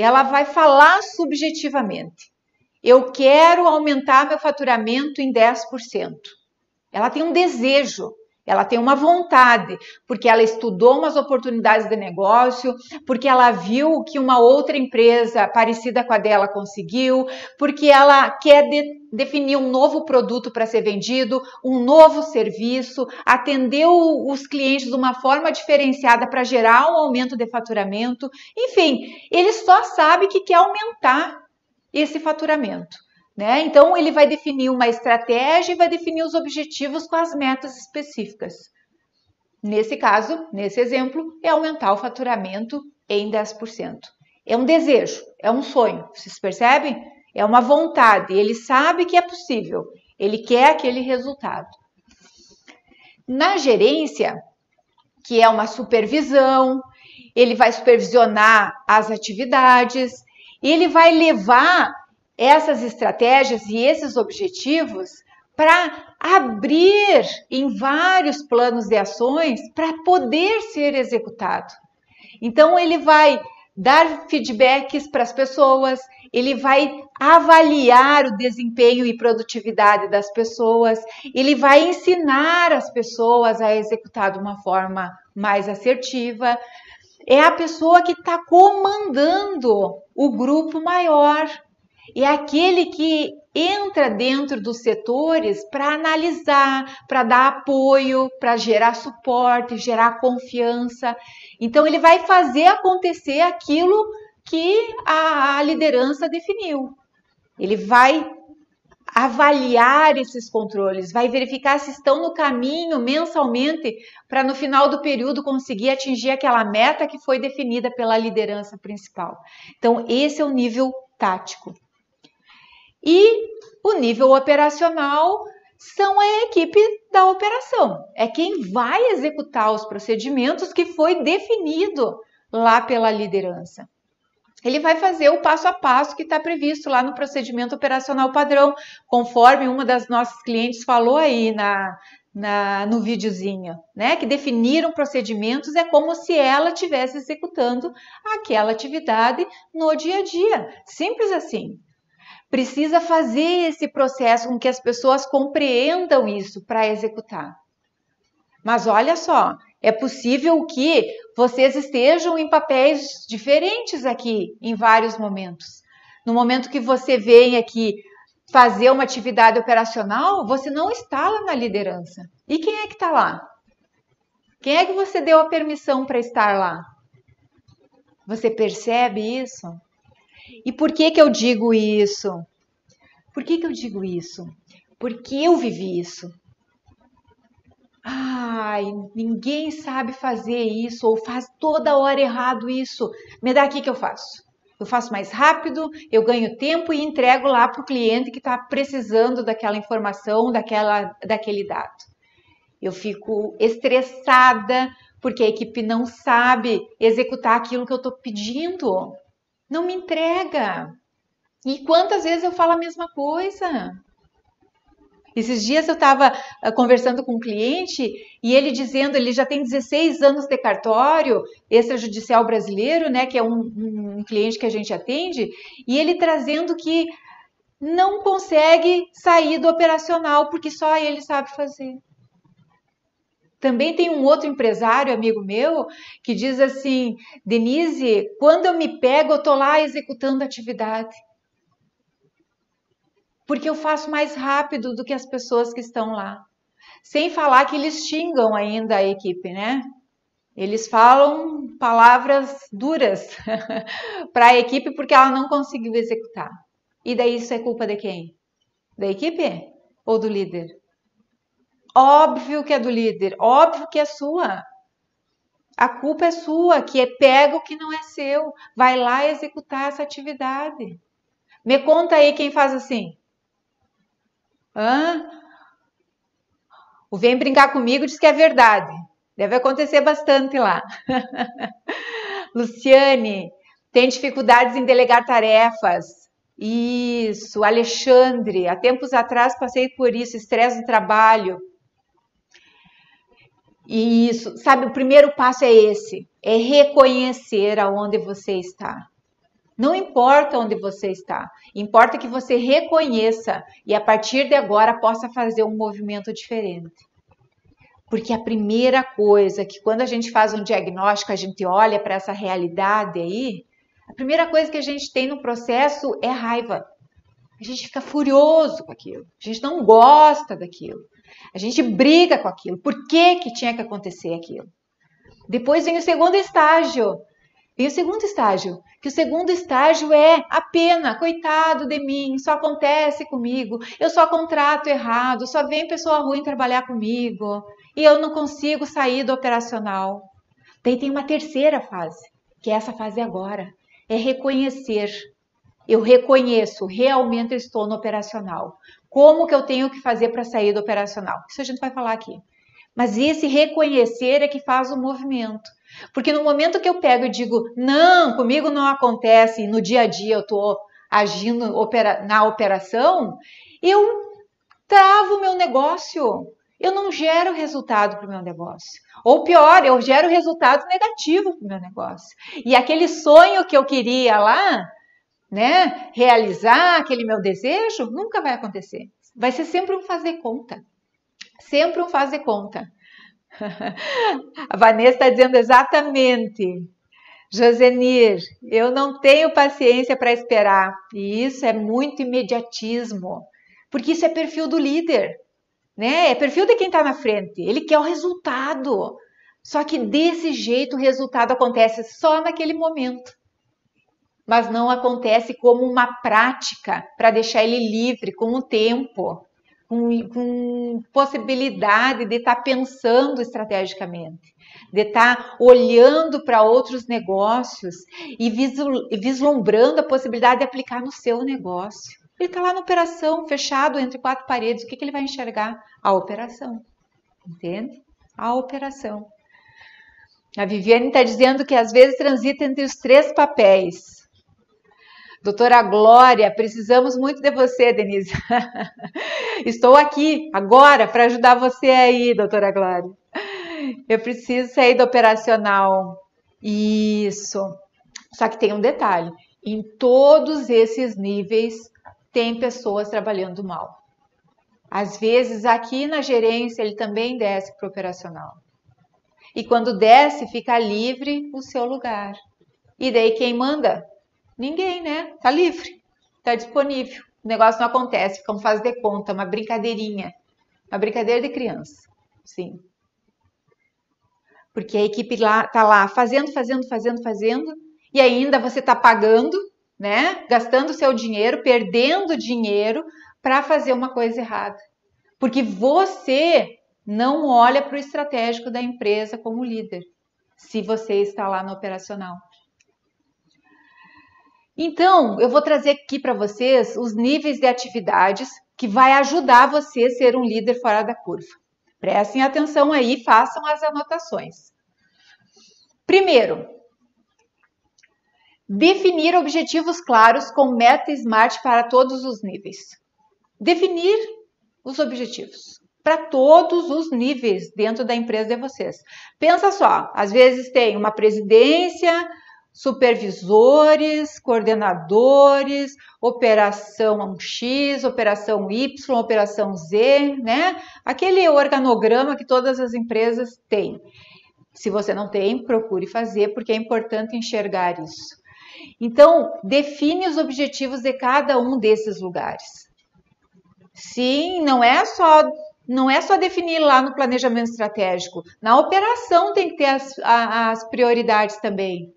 ela vai falar subjetivamente. Eu quero aumentar meu faturamento em 10%. Ela tem um desejo, ela tem uma vontade, porque ela estudou umas oportunidades de negócio, porque ela viu que uma outra empresa parecida com a dela conseguiu, porque ela quer de, definir um novo produto para ser vendido, um novo serviço, atender os clientes de uma forma diferenciada para gerar um aumento de faturamento. Enfim, ele só sabe que quer aumentar esse faturamento. Né? Então, ele vai definir uma estratégia e vai definir os objetivos com as metas específicas. Nesse caso, nesse exemplo, é aumentar o faturamento em 10%. É um desejo, é um sonho, vocês percebem? É uma vontade, ele sabe que é possível, ele quer aquele resultado. Na gerência, que é uma supervisão, ele vai supervisionar as atividades, ele vai levar essas estratégias e esses objetivos para abrir em vários planos de ações para poder ser executado. Então ele vai dar feedbacks para as pessoas, ele vai avaliar o desempenho e produtividade das pessoas, ele vai ensinar as pessoas a executar de uma forma mais assertiva. É a pessoa que está comandando o grupo maior. É aquele que entra dentro dos setores para analisar, para dar apoio, para gerar suporte, gerar confiança. Então, ele vai fazer acontecer aquilo que a, a liderança definiu. Ele vai avaliar esses controles, vai verificar se estão no caminho mensalmente para no final do período conseguir atingir aquela meta que foi definida pela liderança principal. Então, esse é o nível tático. E o nível operacional são a equipe da operação, é quem vai executar os procedimentos que foi definido lá pela liderança ele vai fazer o passo a passo que está previsto lá no procedimento operacional padrão, conforme uma das nossas clientes falou aí na, na, no videozinho, né? Que definiram procedimentos é como se ela estivesse executando aquela atividade no dia a dia. Simples assim. Precisa fazer esse processo com que as pessoas compreendam isso para executar. Mas olha só, é possível que vocês estejam em papéis diferentes aqui em vários momentos. No momento que você vem aqui fazer uma atividade operacional, você não está lá na liderança. E quem é que está lá? Quem é que você deu a permissão para estar lá? Você percebe isso? E por que que eu digo isso? Por que que eu digo isso? Porque eu vivi isso. Ai, ninguém sabe fazer isso ou faz toda hora errado isso. Me dá aqui que eu faço. Eu faço mais rápido, eu ganho tempo e entrego lá para o cliente que está precisando daquela informação, daquela, daquele dado. Eu fico estressada porque a equipe não sabe executar aquilo que eu estou pedindo. Não me entrega. E quantas vezes eu falo a mesma coisa? Esses dias eu estava uh, conversando com um cliente e ele dizendo, ele já tem 16 anos de cartório extrajudicial brasileiro, né, que é um, um cliente que a gente atende, e ele trazendo que não consegue sair do operacional porque só ele sabe fazer. Também tem um outro empresário, amigo meu, que diz assim: Denise, quando eu me pego, eu tô lá executando atividade. Porque eu faço mais rápido do que as pessoas que estão lá. Sem falar que eles xingam ainda a equipe, né? Eles falam palavras duras para a equipe porque ela não conseguiu executar. E daí isso é culpa de quem? Da equipe ou do líder? Óbvio que é do líder, óbvio que é sua. A culpa é sua, que é pega o que não é seu. Vai lá executar essa atividade. Me conta aí quem faz assim. Hã? O vem brincar comigo diz que é verdade. Deve acontecer bastante lá. Luciane, tem dificuldades em delegar tarefas. Isso, Alexandre, há tempos atrás passei por isso, estresse no trabalho. Isso, sabe, o primeiro passo é esse, é reconhecer aonde você está. Não importa onde você está, importa que você reconheça e a partir de agora possa fazer um movimento diferente. Porque a primeira coisa que quando a gente faz um diagnóstico, a gente olha para essa realidade aí, a primeira coisa que a gente tem no processo é raiva. A gente fica furioso com aquilo. A gente não gosta daquilo. A gente briga com aquilo. Por que, que tinha que acontecer aquilo? Depois vem o segundo estágio. Vem o segundo estágio, que o segundo estágio é a pena, coitado de mim, só acontece comigo, eu só contrato errado, só vem pessoa ruim trabalhar comigo, e eu não consigo sair do operacional. Daí tem uma terceira fase, que é essa fase agora, é reconhecer. Eu reconheço, realmente estou no operacional. Como que eu tenho que fazer para sair do operacional? Isso a gente vai falar aqui. Mas esse reconhecer é que faz o movimento. Porque no momento que eu pego e digo, não, comigo não acontece, e no dia a dia eu estou agindo na operação, eu travo o meu negócio eu não gero resultado para o meu negócio. Ou pior, eu gero resultado negativo para o meu negócio. E aquele sonho que eu queria lá, né, realizar, aquele meu desejo, nunca vai acontecer. Vai ser sempre um fazer conta. Sempre um fazer conta. A Vanessa está dizendo exatamente. Josenir, eu não tenho paciência para esperar. E isso é muito imediatismo. Porque isso é perfil do líder né? É perfil de quem está na frente. Ele quer o resultado. Só que desse jeito o resultado acontece só naquele momento. Mas não acontece como uma prática para deixar ele livre com o tempo, com, com possibilidade de estar tá pensando estrategicamente, de estar tá olhando para outros negócios e vislumbrando a possibilidade de aplicar no seu negócio. Ele está lá na operação, fechado entre quatro paredes. O que, que ele vai enxergar? A operação. Entende? A operação. A Viviane está dizendo que às vezes transita entre os três papéis. Doutora Glória, precisamos muito de você, Denise. Estou aqui agora para ajudar você aí, doutora Glória. Eu preciso sair do operacional. Isso. Só que tem um detalhe: em todos esses níveis, tem pessoas trabalhando mal. Às vezes, aqui na gerência, ele também desce para o operacional. E quando desce, fica livre o seu lugar. E daí quem manda? Ninguém, né? Tá livre, tá disponível. O negócio não acontece, fica um faz de conta, uma brincadeirinha. Uma brincadeira de criança, sim. Porque a equipe lá tá lá fazendo, fazendo, fazendo, fazendo, e ainda você tá pagando né? Gastando seu dinheiro, perdendo dinheiro para fazer uma coisa errada. Porque você não olha para o estratégico da empresa como líder, se você está lá no operacional. Então, eu vou trazer aqui para vocês os níveis de atividades que vai ajudar você a ser um líder fora da curva. Prestem atenção aí, façam as anotações. Primeiro, Definir objetivos claros com meta SMART para todos os níveis. Definir os objetivos para todos os níveis dentro da empresa de vocês. Pensa só, às vezes tem uma presidência, supervisores, coordenadores, operação X, operação Y, operação Z, né? Aquele organograma que todas as empresas têm. Se você não tem, procure fazer, porque é importante enxergar isso. Então, define os objetivos de cada um desses lugares. Sim, não é só não é só definir lá no planejamento estratégico. Na operação tem que ter as, as prioridades também.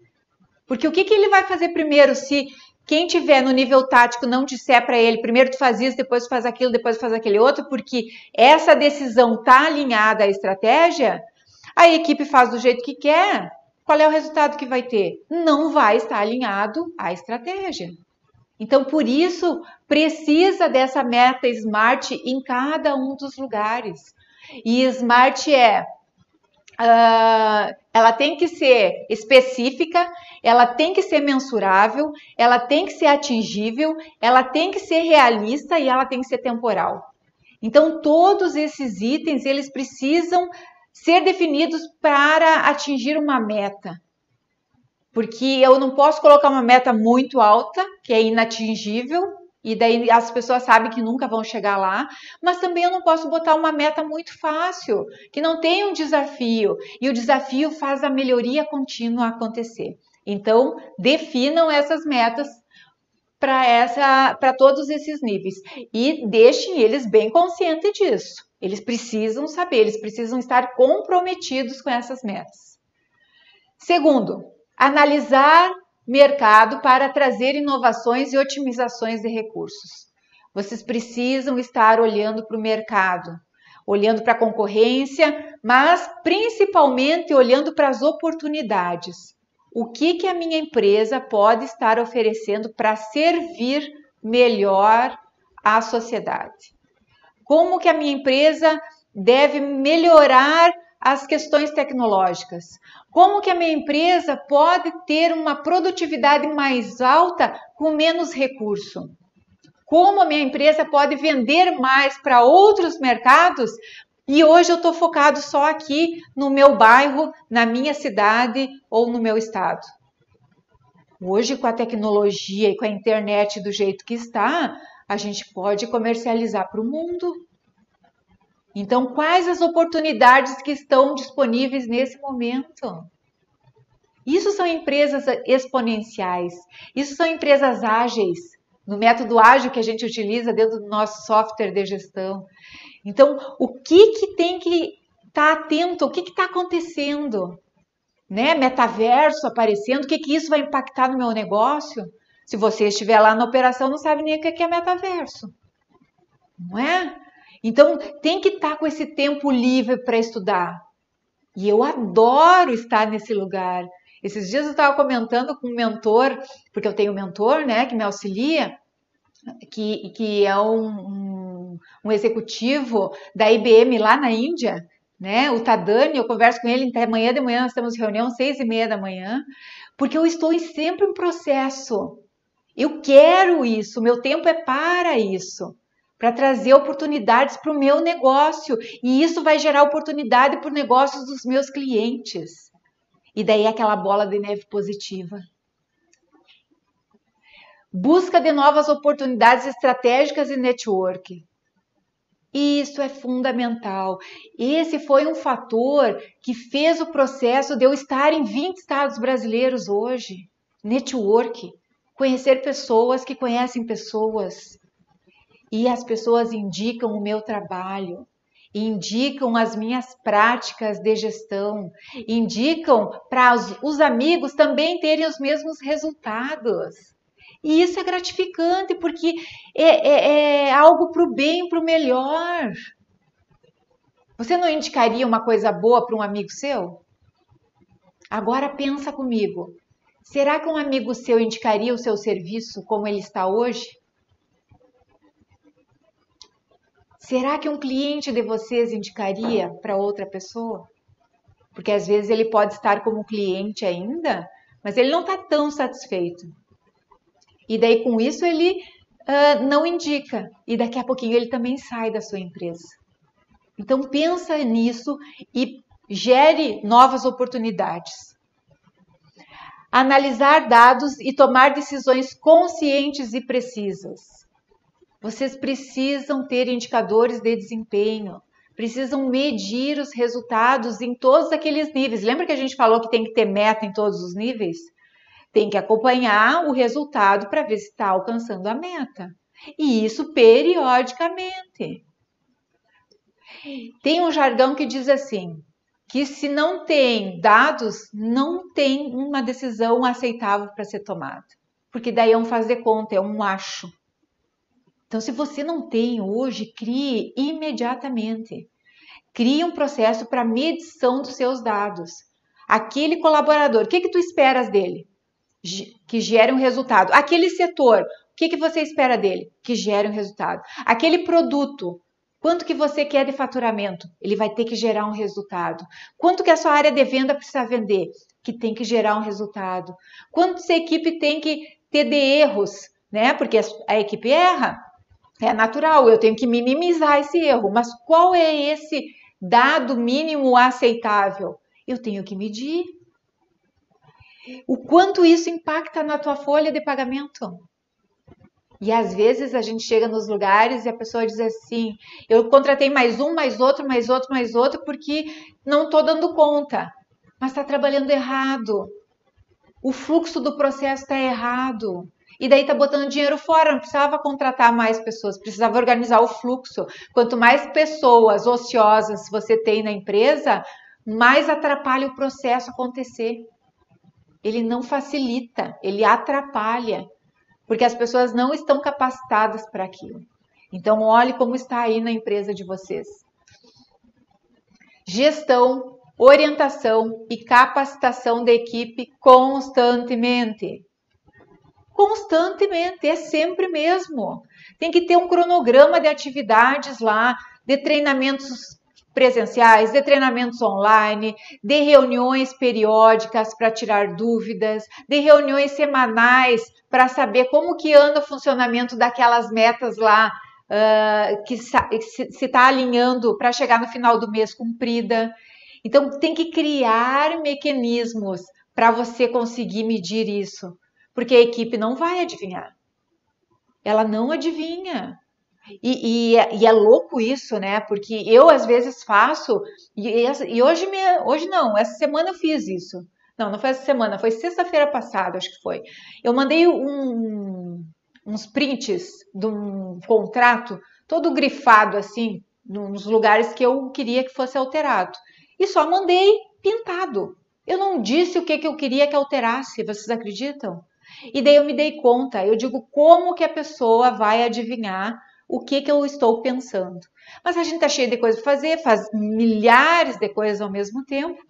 Porque o que, que ele vai fazer primeiro se quem tiver no nível tático não disser para ele, primeiro tu faz isso, depois tu faz aquilo, depois tu faz aquele outro, porque essa decisão está alinhada à estratégia, a equipe faz do jeito que quer, qual é o resultado que vai ter? Não vai estar alinhado à estratégia. Então, por isso, precisa dessa meta SMART em cada um dos lugares. E SMART é Uh, ela tem que ser específica, ela tem que ser mensurável, ela tem que ser atingível, ela tem que ser realista e ela tem que ser temporal. Então, todos esses itens, eles precisam ser definidos para atingir uma meta. Porque eu não posso colocar uma meta muito alta, que é inatingível, e daí as pessoas sabem que nunca vão chegar lá, mas também eu não posso botar uma meta muito fácil, que não tem um desafio, e o desafio faz a melhoria contínua acontecer. Então, definam essas metas para essa para todos esses níveis e deixem eles bem conscientes disso. Eles precisam saber, eles precisam estar comprometidos com essas metas. Segundo, analisar mercado para trazer inovações e otimizações de recursos. Vocês precisam estar olhando para o mercado, olhando para a concorrência, mas principalmente olhando para as oportunidades. O que, que a minha empresa pode estar oferecendo para servir melhor à sociedade? Como que a minha empresa deve melhorar as questões tecnológicas. Como que a minha empresa pode ter uma produtividade mais alta com menos recurso? Como a minha empresa pode vender mais para outros mercados? E hoje eu estou focado só aqui no meu bairro, na minha cidade ou no meu estado. Hoje, com a tecnologia e com a internet do jeito que está, a gente pode comercializar para o mundo. Então, quais as oportunidades que estão disponíveis nesse momento? Isso são empresas exponenciais, isso são empresas ágeis, no método ágil que a gente utiliza dentro do nosso software de gestão. Então, o que, que tem que estar tá atento? O que está acontecendo? Né? Metaverso aparecendo, o que, que isso vai impactar no meu negócio? Se você estiver lá na operação, não sabe nem o que é metaverso. Não é? Então, tem que estar tá com esse tempo livre para estudar. E eu adoro estar nesse lugar. Esses dias eu estava comentando com um mentor, porque eu tenho um mentor, né, que me auxilia, que, que é um, um, um executivo da IBM lá na Índia, né, o Tadani, eu converso com ele até amanhã de manhã, nós temos reunião seis e meia da manhã, porque eu estou sempre em processo. Eu quero isso, meu tempo é para isso para trazer oportunidades para o meu negócio. E isso vai gerar oportunidade para os negócios dos meus clientes. E daí aquela bola de neve positiva. Busca de novas oportunidades estratégicas e network. Isso é fundamental. Esse foi um fator que fez o processo de eu estar em 20 estados brasileiros hoje. Network. Conhecer pessoas que conhecem pessoas e as pessoas indicam o meu trabalho, indicam as minhas práticas de gestão, indicam para os, os amigos também terem os mesmos resultados. E isso é gratificante porque é, é, é algo para o bem, para o melhor. Você não indicaria uma coisa boa para um amigo seu? Agora pensa comigo. Será que um amigo seu indicaria o seu serviço como ele está hoje? Será que um cliente de vocês indicaria para outra pessoa? Porque às vezes ele pode estar como cliente ainda, mas ele não está tão satisfeito. E daí com isso ele uh, não indica e daqui a pouquinho ele também sai da sua empresa. Então pensa nisso e gere novas oportunidades. analisar dados e tomar decisões conscientes e precisas. Vocês precisam ter indicadores de desempenho, precisam medir os resultados em todos aqueles níveis. Lembra que a gente falou que tem que ter meta em todos os níveis? Tem que acompanhar o resultado para ver se está alcançando a meta. E isso periodicamente. Tem um jargão que diz assim: que se não tem dados, não tem uma decisão aceitável para ser tomada. Porque daí é um fazer conta, é um acho. Então, se você não tem hoje, crie imediatamente. Crie um processo para medição dos seus dados. Aquele colaborador, o que, que tu esperas dele? Que gere um resultado. Aquele setor, o que, que você espera dele? Que gere um resultado. Aquele produto, Quanto que você quer de faturamento? Ele vai ter que gerar um resultado. Quanto que a sua área de venda precisa vender? Que tem que gerar um resultado. Quanto essa equipe tem que ter de erros, né? Porque a equipe erra, é natural, eu tenho que minimizar esse erro. Mas qual é esse dado mínimo aceitável? Eu tenho que medir. O quanto isso impacta na tua folha de pagamento? E às vezes a gente chega nos lugares e a pessoa diz assim: eu contratei mais um, mais outro, mais outro, mais outro, porque não estou dando conta. Mas está trabalhando errado. O fluxo do processo está errado. E daí está botando dinheiro fora, não precisava contratar mais pessoas, precisava organizar o fluxo. Quanto mais pessoas ociosas você tem na empresa, mais atrapalha o processo acontecer. Ele não facilita, ele atrapalha porque as pessoas não estão capacitadas para aquilo. Então, olhe como está aí na empresa de vocês. Gestão, orientação e capacitação da equipe constantemente. Constantemente, é sempre mesmo. Tem que ter um cronograma de atividades lá, de treinamentos presenciais, de treinamentos online, de reuniões periódicas para tirar dúvidas, de reuniões semanais para saber como que anda o funcionamento daquelas metas lá uh, que se está alinhando para chegar no final do mês cumprida. Então tem que criar mecanismos para você conseguir medir isso, porque a equipe não vai adivinhar. Ela não adivinha. E, e, e, é louco isso, né? Porque eu às vezes faço, e, e hoje, me, hoje não, essa semana eu fiz isso. Não, não foi essa semana, foi sexta-feira passada, acho que foi. Eu mandei um, uns prints de um contrato todo grifado assim, nos lugares que eu queria que fosse alterado. E só mandei pintado. Eu não disse o que, que eu queria que alterasse, vocês acreditam? E daí eu me dei conta, eu digo como que a pessoa vai adivinhar o que, que eu estou pensando. Mas a gente está cheio de coisas para fazer, faz milhares de coisas ao mesmo tempo,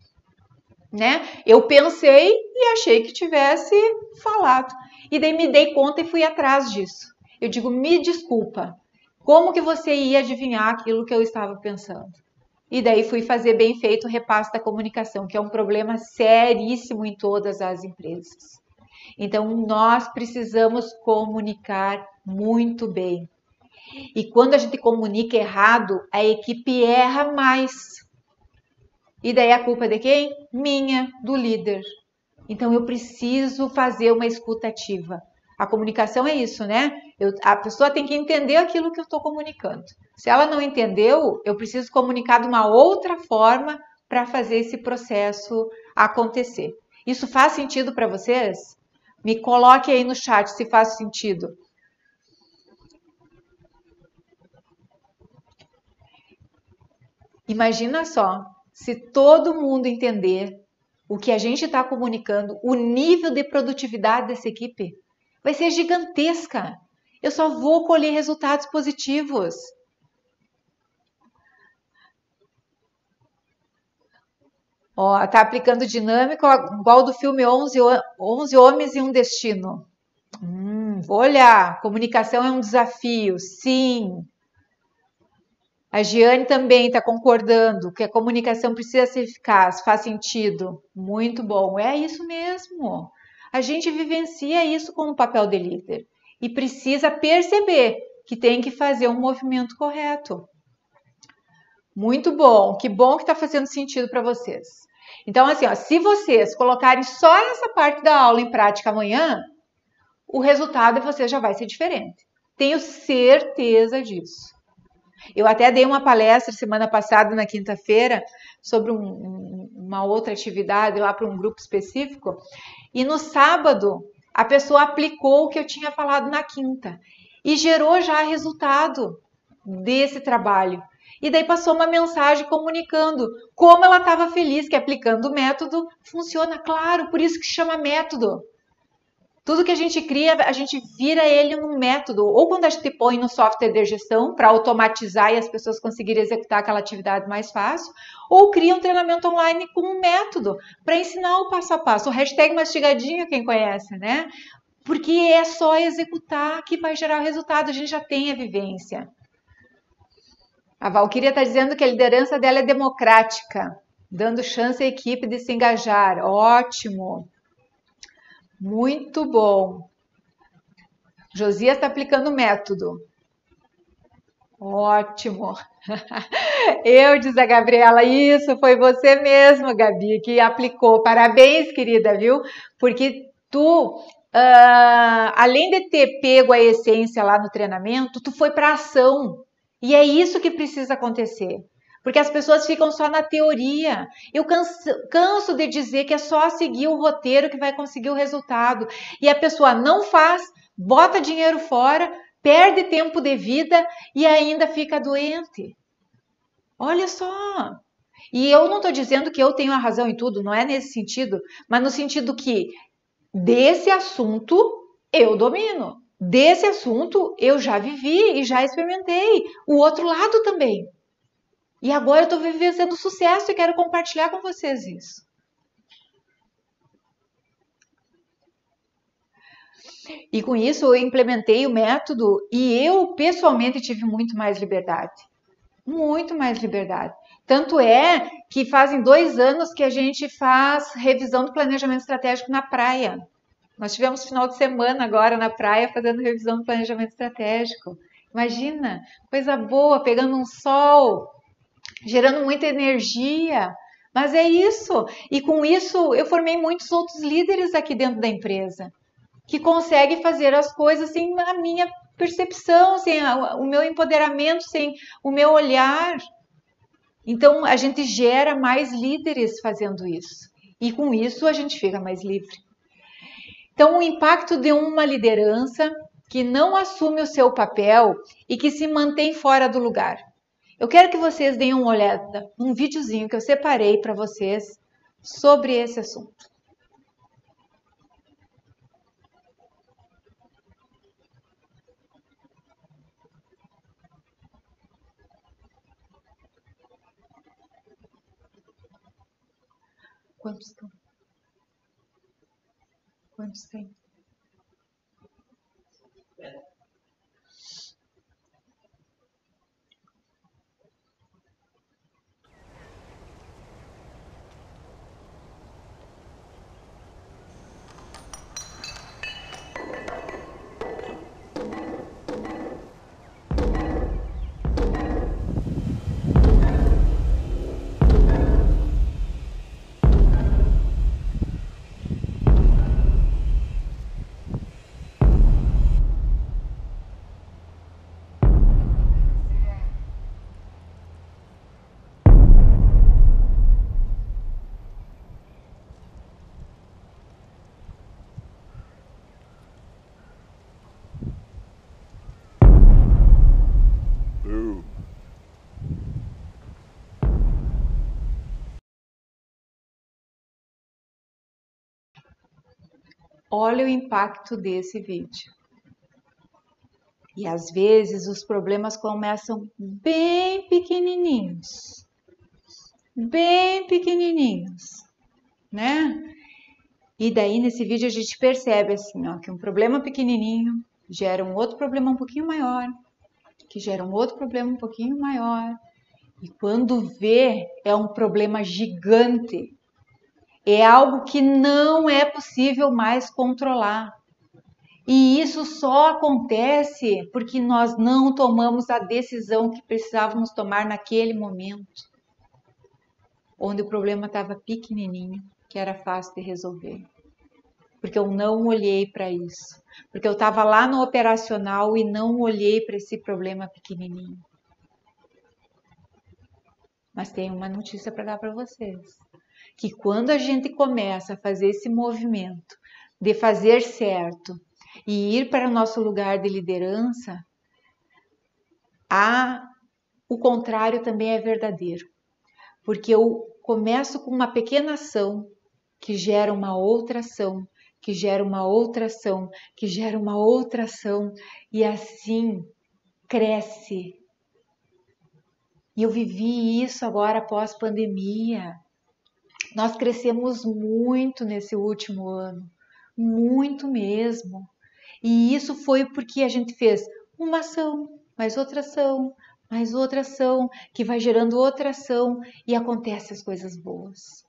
né? Eu pensei e achei que tivesse falado. E daí me dei conta e fui atrás disso. Eu digo, me desculpa, como que você ia adivinhar aquilo que eu estava pensando? E daí fui fazer bem feito o repasse da comunicação, que é um problema seríssimo em todas as empresas. Então, nós precisamos comunicar muito bem. E quando a gente comunica errado, a equipe erra mais. E daí a culpa é de quem? Minha, do líder. Então eu preciso fazer uma escuta ativa. A comunicação é isso, né? Eu, a pessoa tem que entender aquilo que eu estou comunicando. Se ela não entendeu, eu preciso comunicar de uma outra forma para fazer esse processo acontecer. Isso faz sentido para vocês? Me coloque aí no chat se faz sentido. Imagina só, se todo mundo entender o que a gente está comunicando, o nível de produtividade dessa equipe vai ser gigantesca. Eu só vou colher resultados positivos. Ó, tá aplicando dinâmico igual do filme 11, 11 Homens e um Destino. Hum, vou olhar. Comunicação é um desafio, sim. A Giane também está concordando que a comunicação precisa ser eficaz, faz sentido. Muito bom, é isso mesmo. A gente vivencia isso como papel de líder e precisa perceber que tem que fazer um movimento correto. Muito bom, que bom que está fazendo sentido para vocês. Então, assim, ó, se vocês colocarem só essa parte da aula em prática amanhã, o resultado de vocês já vai ser diferente. Tenho certeza disso. Eu até dei uma palestra semana passada, na quinta-feira, sobre um, uma outra atividade lá para um grupo específico, e no sábado a pessoa aplicou o que eu tinha falado na quinta e gerou já resultado desse trabalho. E daí passou uma mensagem comunicando como ela estava feliz que aplicando o método funciona, claro, por isso que chama método. Tudo que a gente cria, a gente vira ele num método, ou quando a gente põe no software de gestão para automatizar e as pessoas conseguirem executar aquela atividade mais fácil, ou cria um treinamento online com um método para ensinar o passo a passo. O hashtag mastigadinho, quem conhece, né? Porque é só executar que vai gerar o resultado, a gente já tem a vivência. A Valquíria está dizendo que a liderança dela é democrática, dando chance à equipe de se engajar. Ótimo! Muito bom. Josias está aplicando o método. Ótimo. Eu, diz a Gabriela, isso foi você mesmo, Gabi, que aplicou. Parabéns, querida, viu? Porque tu, uh, além de ter pego a essência lá no treinamento, tu foi para ação. E é isso que precisa acontecer. Porque as pessoas ficam só na teoria. Eu canso, canso de dizer que é só seguir o roteiro que vai conseguir o resultado. E a pessoa não faz, bota dinheiro fora, perde tempo de vida e ainda fica doente. Olha só. E eu não estou dizendo que eu tenho a razão em tudo, não é nesse sentido, mas no sentido que desse assunto eu domino. Desse assunto eu já vivi e já experimentei. O outro lado também. E agora eu estou vivendo sucesso e quero compartilhar com vocês isso. E com isso eu implementei o método e eu pessoalmente tive muito mais liberdade. Muito mais liberdade. Tanto é que fazem dois anos que a gente faz revisão do planejamento estratégico na praia. Nós tivemos final de semana agora na praia fazendo revisão do planejamento estratégico. Imagina, coisa boa, pegando um sol, gerando muita energia. Mas é isso. E com isso eu formei muitos outros líderes aqui dentro da empresa que conseguem fazer as coisas sem a minha percepção, sem o meu empoderamento, sem o meu olhar. Então a gente gera mais líderes fazendo isso. E com isso a gente fica mais livre. Então o impacto de uma liderança que não assume o seu papel e que se mantém fora do lugar. Eu quero que vocês deem uma olhada num videozinho que eu separei para vocês sobre esse assunto. Quantos estão? Quantos Olha o impacto desse vídeo. E às vezes os problemas começam bem pequenininhos, bem pequenininhos, né? E daí nesse vídeo a gente percebe assim, ó, que um problema pequenininho gera um outro problema um pouquinho maior, que gera um outro problema um pouquinho maior. E quando vê, é um problema gigante é algo que não é possível mais controlar. E isso só acontece porque nós não tomamos a decisão que precisávamos tomar naquele momento. onde o problema estava pequenininho, que era fácil de resolver. Porque eu não olhei para isso. Porque eu estava lá no operacional e não olhei para esse problema pequenininho. Mas tem uma notícia para dar para vocês. Que quando a gente começa a fazer esse movimento de fazer certo e ir para o nosso lugar de liderança, o contrário também é verdadeiro. Porque eu começo com uma pequena ação que gera uma outra ação, que gera uma outra ação, que gera uma outra ação, e assim cresce. E eu vivi isso agora após pandemia. Nós crescemos muito nesse último ano, muito mesmo. E isso foi porque a gente fez uma ação, mais outra ação, mais outra ação, que vai gerando outra ação e acontecem as coisas boas.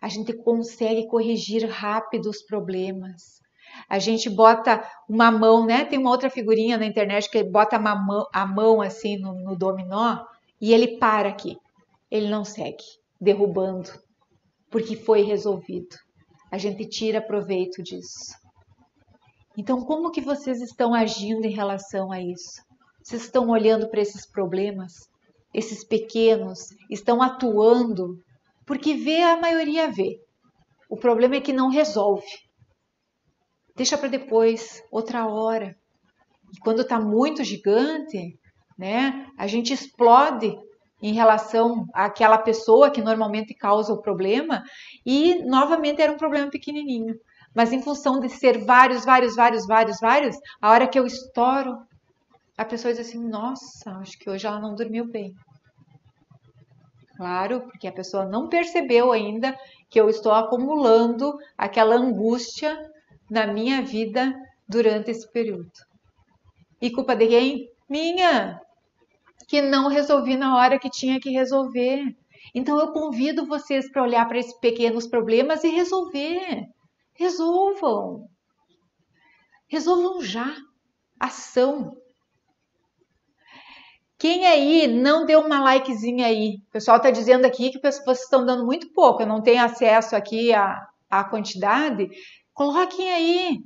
A gente consegue corrigir rápido os problemas. A gente bota uma mão, né? Tem uma outra figurinha na internet que bota mão, a mão assim no, no dominó e ele para aqui. Ele não segue, derrubando, porque foi resolvido. A gente tira proveito disso. Então, como que vocês estão agindo em relação a isso? Vocês estão olhando para esses problemas, esses pequenos, estão atuando, porque vê a maioria vê. O problema é que não resolve. Deixa para depois, outra hora. E quando está muito gigante, né, a gente explode em relação àquela pessoa que normalmente causa o problema e novamente era um problema pequenininho. Mas em função de ser vários, vários, vários, vários, vários, a hora que eu estouro, a pessoa diz assim: nossa, acho que hoje ela não dormiu bem. Claro, porque a pessoa não percebeu ainda que eu estou acumulando aquela angústia na minha vida durante esse período. E culpa de quem? Minha! Que não resolvi na hora que tinha que resolver. Então eu convido vocês para olhar para esses pequenos problemas e resolver. Resolvam. Resolvam já. Ação. Quem aí não deu uma likezinha aí? O pessoal está dizendo aqui que vocês estão dando muito pouco, eu não tenho acesso aqui à, à quantidade. Coloquem aí,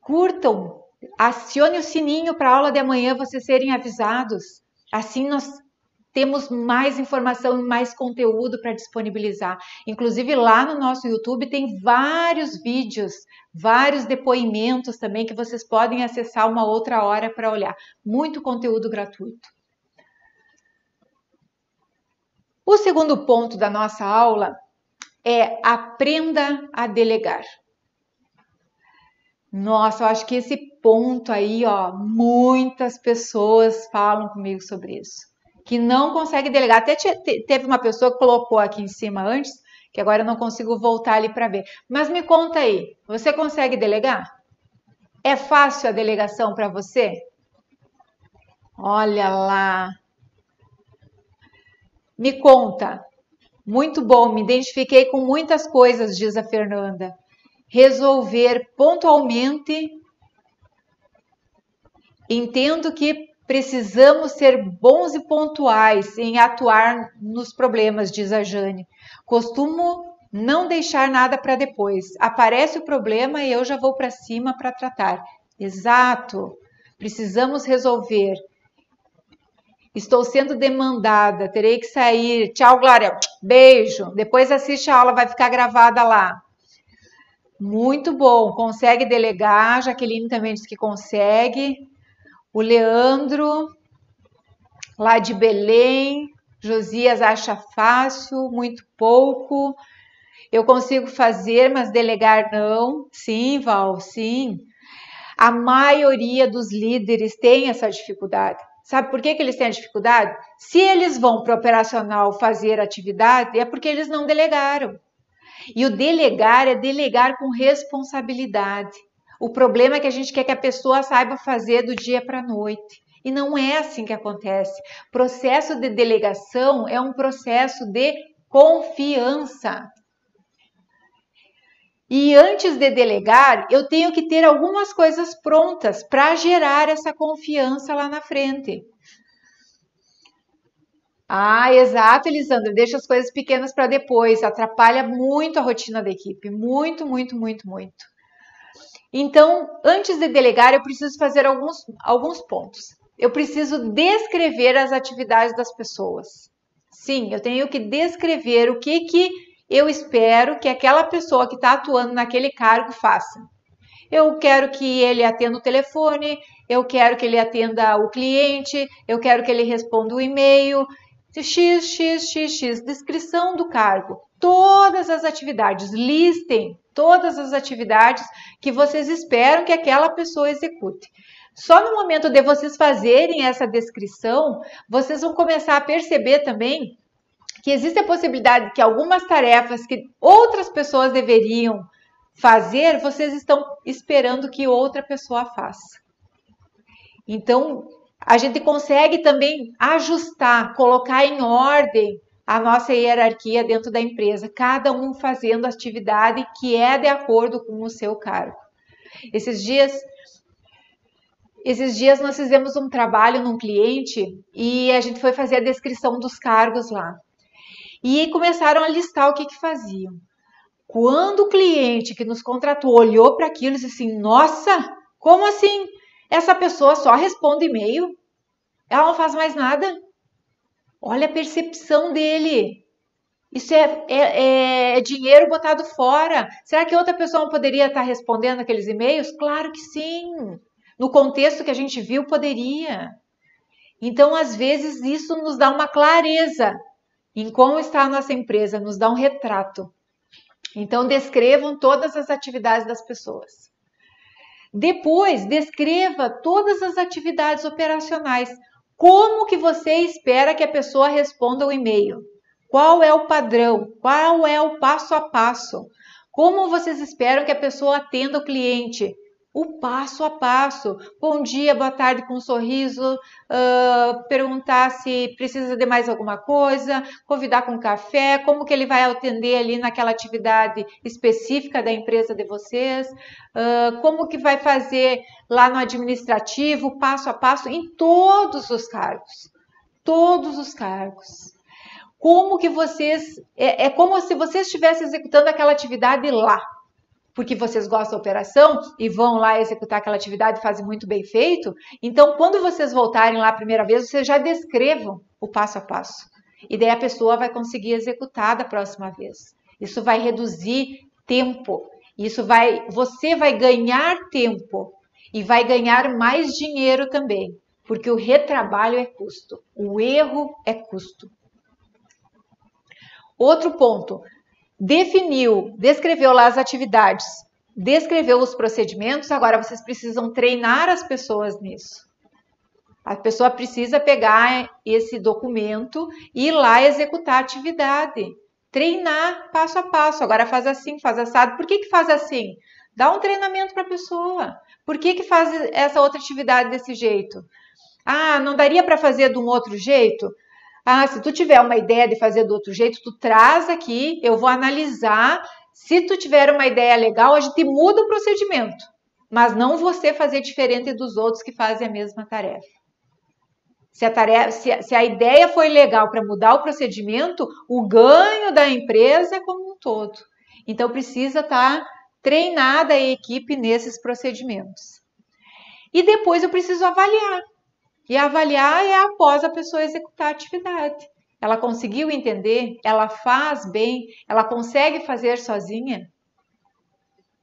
curtam, acione o sininho para a aula de amanhã vocês serem avisados. Assim nós temos mais informação e mais conteúdo para disponibilizar. Inclusive lá no nosso YouTube tem vários vídeos, vários depoimentos também que vocês podem acessar uma outra hora para olhar. Muito conteúdo gratuito. O segundo ponto da nossa aula é aprenda a delegar. Nossa, eu acho que esse ponto aí, ó, muitas pessoas falam comigo sobre isso que não consegue delegar. Até teve uma pessoa que colocou aqui em cima antes, que agora eu não consigo voltar ali para ver. Mas me conta aí, você consegue delegar? É fácil a delegação para você? Olha lá. Me conta. Muito bom, me identifiquei com muitas coisas, diz a Fernanda. Resolver pontualmente. Entendo que Precisamos ser bons e pontuais em atuar nos problemas, diz a Jane. Costumo não deixar nada para depois. Aparece o problema e eu já vou para cima para tratar. Exato. Precisamos resolver. Estou sendo demandada, terei que sair. Tchau, Glória. Beijo. Depois assiste a aula, vai ficar gravada lá. Muito bom. Consegue delegar. Jaqueline também disse que consegue o Leandro, lá de Belém, Josias acha fácil, muito pouco. Eu consigo fazer, mas delegar não. Sim, Val, sim. A maioria dos líderes tem essa dificuldade. Sabe por que, que eles têm a dificuldade? Se eles vão para o operacional fazer atividade, é porque eles não delegaram. E o delegar é delegar com responsabilidade. O problema é que a gente quer que a pessoa saiba fazer do dia para a noite. E não é assim que acontece. Processo de delegação é um processo de confiança. E antes de delegar, eu tenho que ter algumas coisas prontas para gerar essa confiança lá na frente. Ah, exato, Elisandra. Deixa as coisas pequenas para depois. Atrapalha muito a rotina da equipe. Muito, muito, muito, muito. Então, antes de delegar, eu preciso fazer alguns, alguns pontos. Eu preciso descrever as atividades das pessoas. Sim, eu tenho que descrever o que, que eu espero que aquela pessoa que está atuando naquele cargo faça. Eu quero que ele atenda o telefone, eu quero que ele atenda o cliente, eu quero que ele responda o e-mail. X, X, X, X, descrição do cargo. Todas as atividades, listem todas as atividades que vocês esperam que aquela pessoa execute. Só no momento de vocês fazerem essa descrição, vocês vão começar a perceber também que existe a possibilidade que algumas tarefas que outras pessoas deveriam fazer, vocês estão esperando que outra pessoa faça. Então, a gente consegue também ajustar, colocar em ordem a nossa hierarquia dentro da empresa, cada um fazendo a atividade que é de acordo com o seu cargo. Esses dias esses dias nós fizemos um trabalho num cliente e a gente foi fazer a descrição dos cargos lá. E começaram a listar o que, que faziam. Quando o cliente que nos contratou olhou para aquilo e disse assim: Nossa, como assim? Essa pessoa só responde e-mail? Ela não faz mais nada? Olha a percepção dele. Isso é, é, é, dinheiro botado fora. Será que outra pessoa não poderia estar respondendo aqueles e-mails? Claro que sim. No contexto que a gente viu, poderia. Então, às vezes, isso nos dá uma clareza em como está a nossa empresa, nos dá um retrato. Então, descrevam todas as atividades das pessoas. Depois, descreva todas as atividades operacionais. Como que você espera que a pessoa responda o e-mail? Qual é o padrão? Qual é o passo a passo? Como vocês esperam que a pessoa atenda o cliente? O passo a passo. Bom dia, boa tarde com um sorriso, uh, perguntar se precisa de mais alguma coisa, convidar com café, como que ele vai atender ali naquela atividade específica da empresa de vocês, uh, como que vai fazer lá no administrativo, passo a passo, em todos os cargos. Todos os cargos. Como que vocês. É, é como se vocês estivessem executando aquela atividade lá porque vocês gostam da operação e vão lá executar aquela atividade e fazem muito bem feito. Então, quando vocês voltarem lá a primeira vez, vocês já descrevam o passo a passo. E daí a pessoa vai conseguir executar da próxima vez. Isso vai reduzir tempo. Isso vai, você vai ganhar tempo e vai ganhar mais dinheiro também, porque o retrabalho é custo, o erro é custo. Outro ponto, definiu, descreveu lá as atividades, descreveu os procedimentos, agora vocês precisam treinar as pessoas nisso. A pessoa precisa pegar esse documento e ir lá executar a atividade. Treinar passo a passo. Agora faz assim, faz assado. Por que, que faz assim? Dá um treinamento para a pessoa. Por que, que faz essa outra atividade desse jeito? Ah, não daria para fazer de um outro jeito? Ah, se tu tiver uma ideia de fazer do outro jeito, tu traz aqui, eu vou analisar. Se tu tiver uma ideia legal, a gente muda o procedimento, mas não você fazer diferente dos outros que fazem a mesma tarefa. Se a, tarefa, se se a ideia foi legal para mudar o procedimento, o ganho da empresa é como um todo. Então precisa estar tá treinada a equipe nesses procedimentos. E depois eu preciso avaliar. E avaliar é após a pessoa executar a atividade. Ela conseguiu entender? Ela faz bem? Ela consegue fazer sozinha?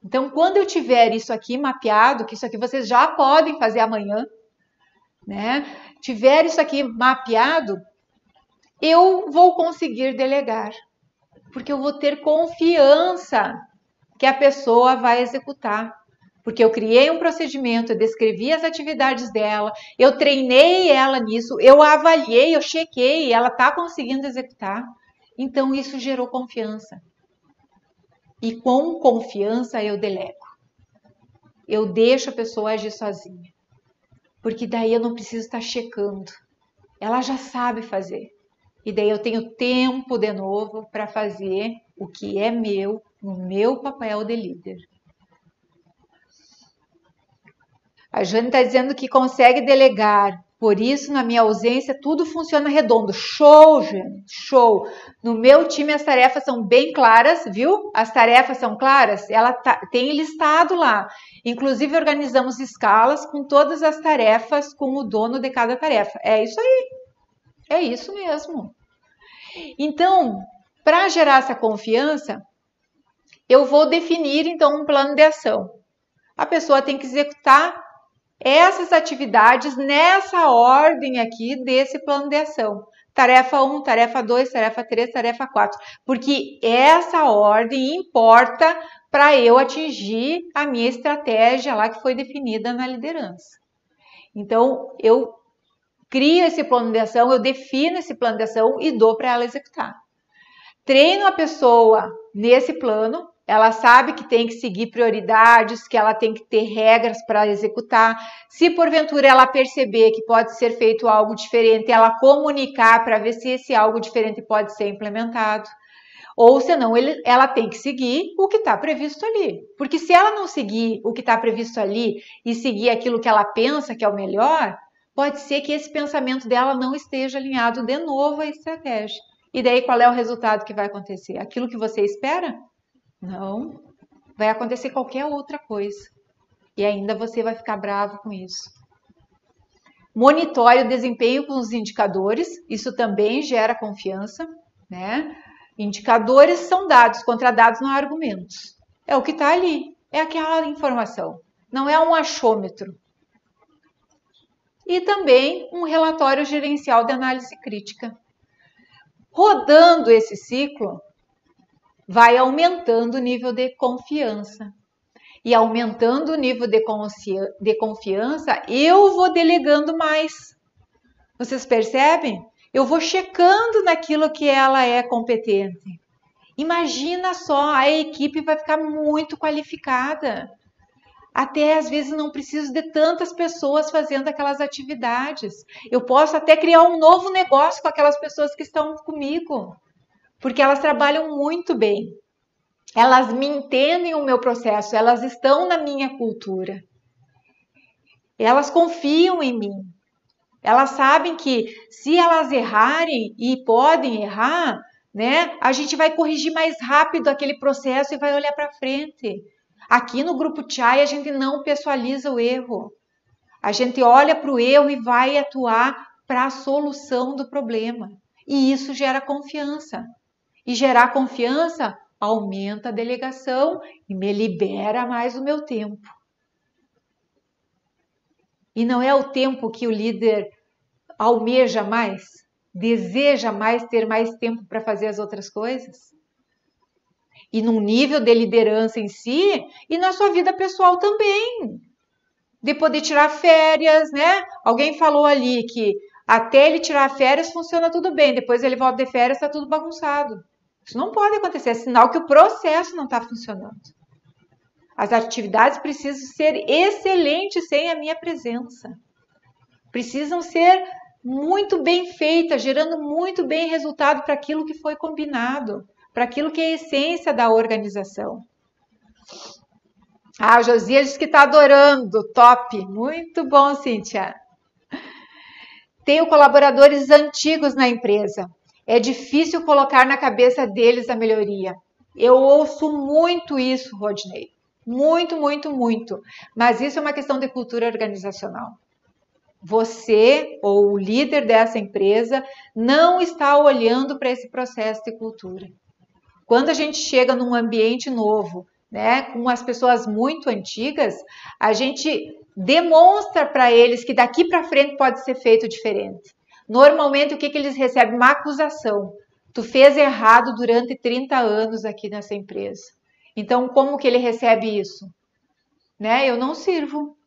Então, quando eu tiver isso aqui mapeado, que isso aqui vocês já podem fazer amanhã, né? Tiver isso aqui mapeado, eu vou conseguir delegar, porque eu vou ter confiança que a pessoa vai executar porque eu criei um procedimento, eu descrevi as atividades dela, eu treinei ela nisso, eu avaliei, eu chequei, ela está conseguindo executar. Então isso gerou confiança. E com confiança eu delego. Eu deixo a pessoa agir sozinha. Porque daí eu não preciso estar checando. Ela já sabe fazer. E daí eu tenho tempo de novo para fazer o que é meu, no meu papel de líder. A Jane está dizendo que consegue delegar. Por isso, na minha ausência, tudo funciona redondo. Show, Jane, show. No meu time, as tarefas são bem claras, viu? As tarefas são claras. Ela tá, tem listado lá. Inclusive, organizamos escalas com todas as tarefas, com o dono de cada tarefa. É isso aí. É isso mesmo. Então, para gerar essa confiança, eu vou definir então um plano de ação. A pessoa tem que executar essas atividades nessa ordem aqui desse plano de ação. Tarefa 1, tarefa 2, tarefa 3, tarefa 4. Porque essa ordem importa para eu atingir a minha estratégia lá que foi definida na liderança. Então, eu crio esse plano de ação, eu defino esse plano de ação e dou para ela executar. Treino a pessoa nesse plano, ela sabe que tem que seguir prioridades, que ela tem que ter regras para executar. Se porventura ela perceber que pode ser feito algo diferente, ela comunicar para ver se esse algo diferente pode ser implementado. Ou senão ele, ela tem que seguir o que está previsto ali. Porque se ela não seguir o que está previsto ali e seguir aquilo que ela pensa que é o melhor, pode ser que esse pensamento dela não esteja alinhado de novo à estratégia. E daí qual é o resultado que vai acontecer? Aquilo que você espera? Não. Vai acontecer qualquer outra coisa. E ainda você vai ficar bravo com isso. Monitore o desempenho com os indicadores, isso também gera confiança, né? Indicadores são dados, contra dados não há argumentos. É o que está ali, é aquela informação, não é um achômetro. E também um relatório gerencial de análise crítica. Rodando esse ciclo, vai aumentando o nível de confiança. E aumentando o nível de, de confiança, eu vou delegando mais. Vocês percebem? Eu vou checando naquilo que ela é competente. Imagina só, a equipe vai ficar muito qualificada. Até às vezes não preciso de tantas pessoas fazendo aquelas atividades. Eu posso até criar um novo negócio com aquelas pessoas que estão comigo porque elas trabalham muito bem. Elas me entendem o meu processo, elas estão na minha cultura. Elas confiam em mim. Elas sabem que se elas errarem e podem errar, né, a gente vai corrigir mais rápido aquele processo e vai olhar para frente. Aqui no grupo Chai a gente não pessoaliza o erro. A gente olha para o erro e vai atuar para a solução do problema. E isso gera confiança. E gerar confiança aumenta a delegação e me libera mais o meu tempo. E não é o tempo que o líder almeja mais, deseja mais ter mais tempo para fazer as outras coisas? E num nível de liderança em si e na sua vida pessoal também. De poder tirar férias, né? Alguém falou ali que até ele tirar férias funciona tudo bem, depois ele volta de férias, está tudo bagunçado. Isso não pode acontecer, é sinal que o processo não está funcionando. As atividades precisam ser excelentes sem a minha presença. Precisam ser muito bem feitas, gerando muito bem resultado para aquilo que foi combinado, para aquilo que é a essência da organização. Ah, o Josias diz que está adorando, top, muito bom, Cíntia. Tenho colaboradores antigos na empresa. É difícil colocar na cabeça deles a melhoria. Eu ouço muito isso, Rodney. Muito, muito, muito. Mas isso é uma questão de cultura organizacional. Você ou o líder dessa empresa não está olhando para esse processo de cultura. Quando a gente chega num ambiente novo, né, com as pessoas muito antigas, a gente demonstra para eles que daqui para frente pode ser feito diferente. Normalmente, o que, que eles recebem? Uma acusação. Tu fez errado durante 30 anos aqui nessa empresa. Então, como que ele recebe isso? Né? Eu não sirvo.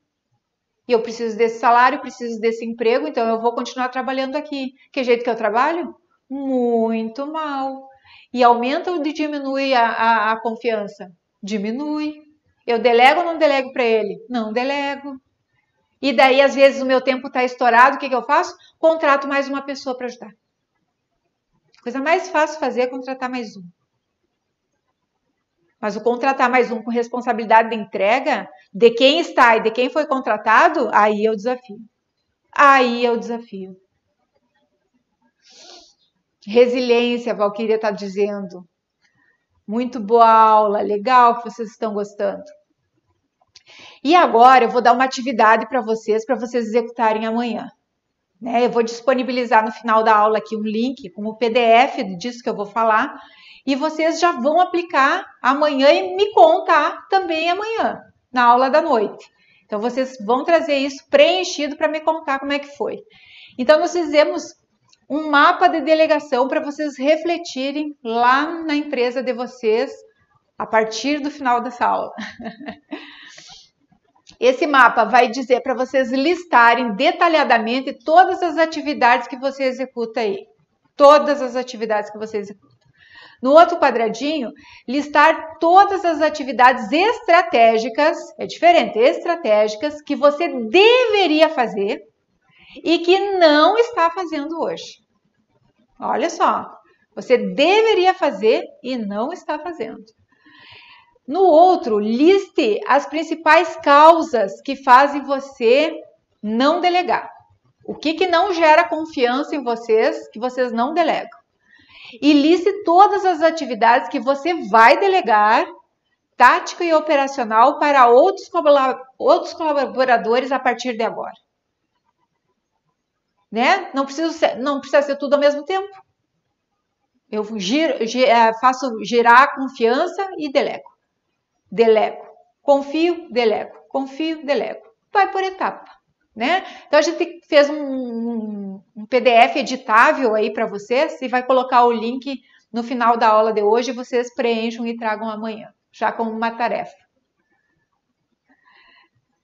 Eu preciso desse salário, preciso desse emprego, então eu vou continuar trabalhando aqui. Que jeito que eu trabalho? Muito mal. E aumenta ou diminui a, a, a confiança? Diminui. Eu delego ou não delego para ele? Não delego. E daí, às vezes, o meu tempo está estourado, o que, que eu faço? Contrato mais uma pessoa para ajudar. Coisa mais fácil fazer é contratar mais um. Mas o contratar mais um com responsabilidade de entrega, de quem está e de quem foi contratado, aí é o desafio. Aí é o desafio. Resiliência, a Valquíria está dizendo. Muito boa aula, legal que vocês estão gostando. E agora eu vou dar uma atividade para vocês, para vocês executarem amanhã. Né? Eu vou disponibilizar no final da aula aqui um link com o PDF disso que eu vou falar e vocês já vão aplicar amanhã e me contar também amanhã, na aula da noite. Então vocês vão trazer isso preenchido para me contar como é que foi. Então nós fizemos um mapa de delegação para vocês refletirem lá na empresa de vocês a partir do final dessa aula. Esse mapa vai dizer para vocês listarem detalhadamente todas as atividades que você executa aí. Todas as atividades que você executa. No outro quadradinho, listar todas as atividades estratégicas, é diferente, estratégicas, que você deveria fazer e que não está fazendo hoje. Olha só, você deveria fazer e não está fazendo. No outro, liste as principais causas que fazem você não delegar. O que, que não gera confiança em vocês que vocês não delegam? E liste todas as atividades que você vai delegar, tática e operacional, para outros, colaboradores a partir de agora. Né? Não, precisa ser, não precisa ser tudo ao mesmo tempo. Eu giro, é, faço girar a confiança e delego delego. Confio, delego. Confio, delego. Vai por etapa, né? Então a gente fez um, um PDF editável aí para vocês e vai colocar o link no final da aula de hoje. Vocês preencham e tragam amanhã, já como uma tarefa.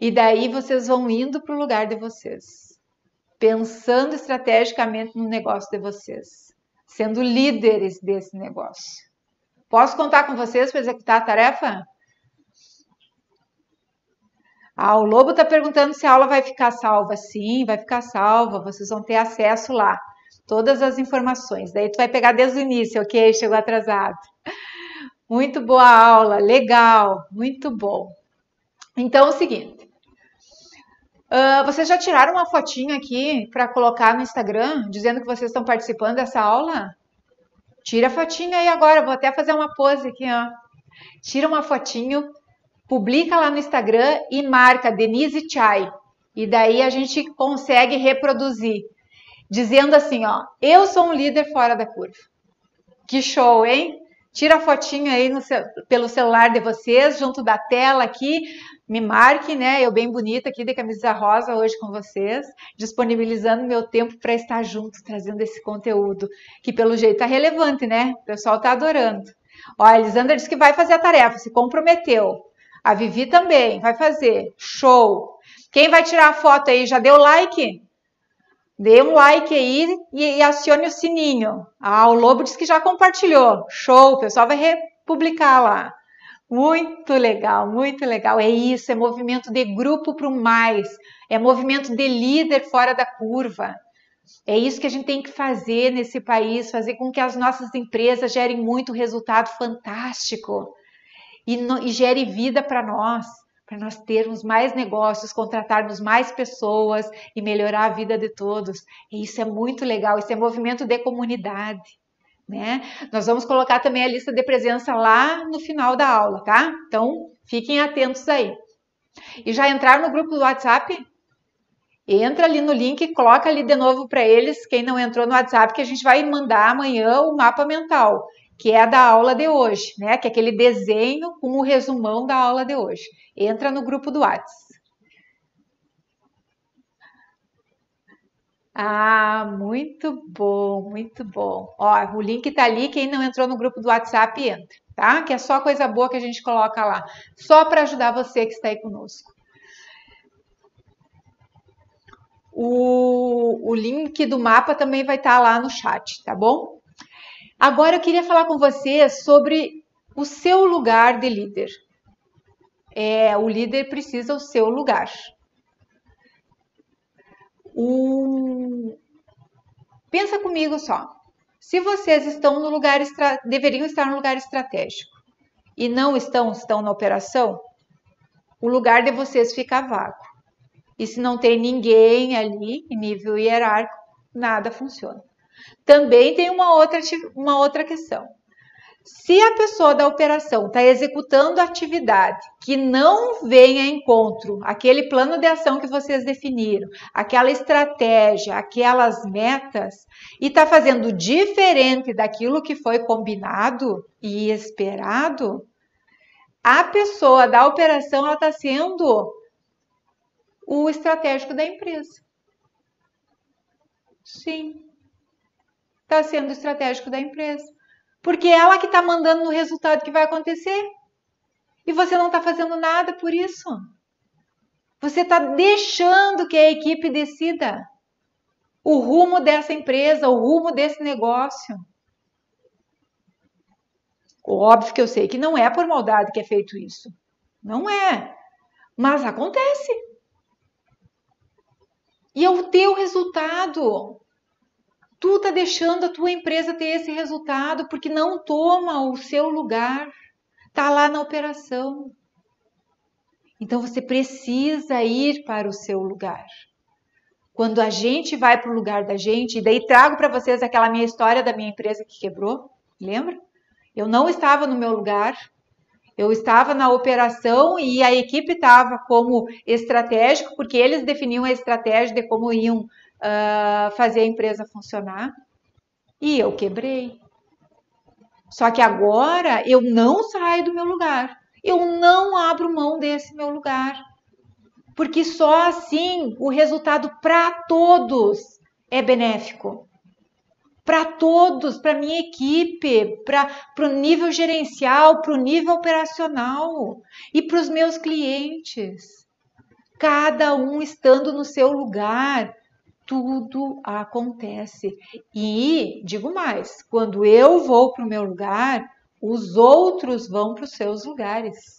E daí vocês vão indo para o lugar de vocês, pensando estrategicamente no negócio de vocês, sendo líderes desse negócio. Posso contar com vocês para executar a tarefa? Ah, o Lobo está perguntando se a aula vai ficar salva. Sim, vai ficar salva. Vocês vão ter acesso lá. Todas as informações. Daí tu vai pegar desde o início, ok? Chegou atrasado. Muito boa aula, legal, muito bom. Então, é o seguinte. Uh, vocês já tiraram uma fotinha aqui para colocar no Instagram, dizendo que vocês estão participando dessa aula? Tira a fotinha aí agora, vou até fazer uma pose aqui, ó. Tira uma fotinho publica lá no Instagram e marca Denise Chai. E daí a gente consegue reproduzir, dizendo assim, ó, eu sou um líder fora da curva. Que show, hein? Tira a fotinha aí no, pelo celular de vocês, junto da tela aqui, me marque, né? Eu bem bonita aqui de camisa rosa hoje com vocês, disponibilizando meu tempo para estar junto, trazendo esse conteúdo, que pelo jeito tá relevante, né? O pessoal tá adorando. Ó, a Elisandra disse que vai fazer a tarefa, se comprometeu. A Vivi também vai fazer. Show! Quem vai tirar a foto aí? Já deu like? Dê um like aí e, acione o sininho. Ah, o Lobo disse que já compartilhou. Show! O pessoal vai republicar lá. Muito legal, muito legal. É isso, é movimento de grupo para o mais. É movimento de líder fora da curva. É isso que a gente tem que fazer nesse país, fazer com que as nossas empresas gerem muito resultado fantástico e, no, e gere vida para nós, para nós termos mais negócios, contratarmos mais pessoas e melhorar a vida de todos. E isso é muito legal, isso é movimento de comunidade. Né? Nós vamos colocar também a lista de presença lá no final da aula, tá? Então, fiquem atentos aí. E já entraram no grupo do WhatsApp? Entra ali no link, coloca ali de novo para eles, quem não entrou no WhatsApp, que a gente vai mandar amanhã o mapa mental que é a da aula de hoje, né? Que é aquele desenho com o resumão da aula de hoje. Entra no grupo do WhatsApp. Ah, muito bom, muito bom. Ó, o link tá ali, quem não entrou no grupo do WhatsApp, entra, tá? Que é só coisa boa que a gente coloca lá, só para ajudar você que está aí conosco. O, o link do mapa também vai estar tá lá no chat, tá bom? Agora eu queria falar com você sobre o seu lugar de líder. É, o líder precisa o seu lugar. Pensa comigo só. Se vocês estão no lugar deveriam estar no lugar estratégico e não estão, estão na operação, o lugar de vocês fica vago. E se não tem ninguém ali em nível hierárquico, nada funciona. Também tem uma outra, uma outra questão. Se a pessoa da operação está executando atividade que não vem a encontro aquele plano de ação que vocês definiram, aquela estratégia, aquelas metas, e está fazendo diferente daquilo que foi combinado e esperado, a pessoa da operação está sendo o estratégico da empresa. Sim, está sendo estratégico da empresa. Porque é ela que está mandando no resultado que vai acontecer. E você não está fazendo nada por isso. Você está deixando que a equipe decida o rumo dessa empresa, o rumo desse negócio. Óbvio que eu sei que não é por maldade que é feito isso. Não é. Mas acontece. E é o teu resultado. Tu está deixando a tua empresa ter esse resultado porque não toma o seu lugar. Está lá na operação. Então você precisa ir para o seu lugar. Quando a gente vai para o lugar da gente, e daí trago para vocês aquela minha história da minha empresa que quebrou, lembra? Eu não estava no meu lugar, eu estava na operação e a equipe estava como estratégico, porque eles definiam a estratégia de como iam uh, fazer a empresa funcionar. E eu quebrei. Só que agora eu não saio do meu lugar. Eu não abro mão desse meu lugar. Porque só assim o resultado para todos é benéfico. Para todos, para minha equipe, para o nível gerencial, para o nível operacional e para os meus clientes. Cada um estando no seu lugar, tudo acontece. E digo mais: quando eu vou para o meu lugar, os outros vão para os seus lugares.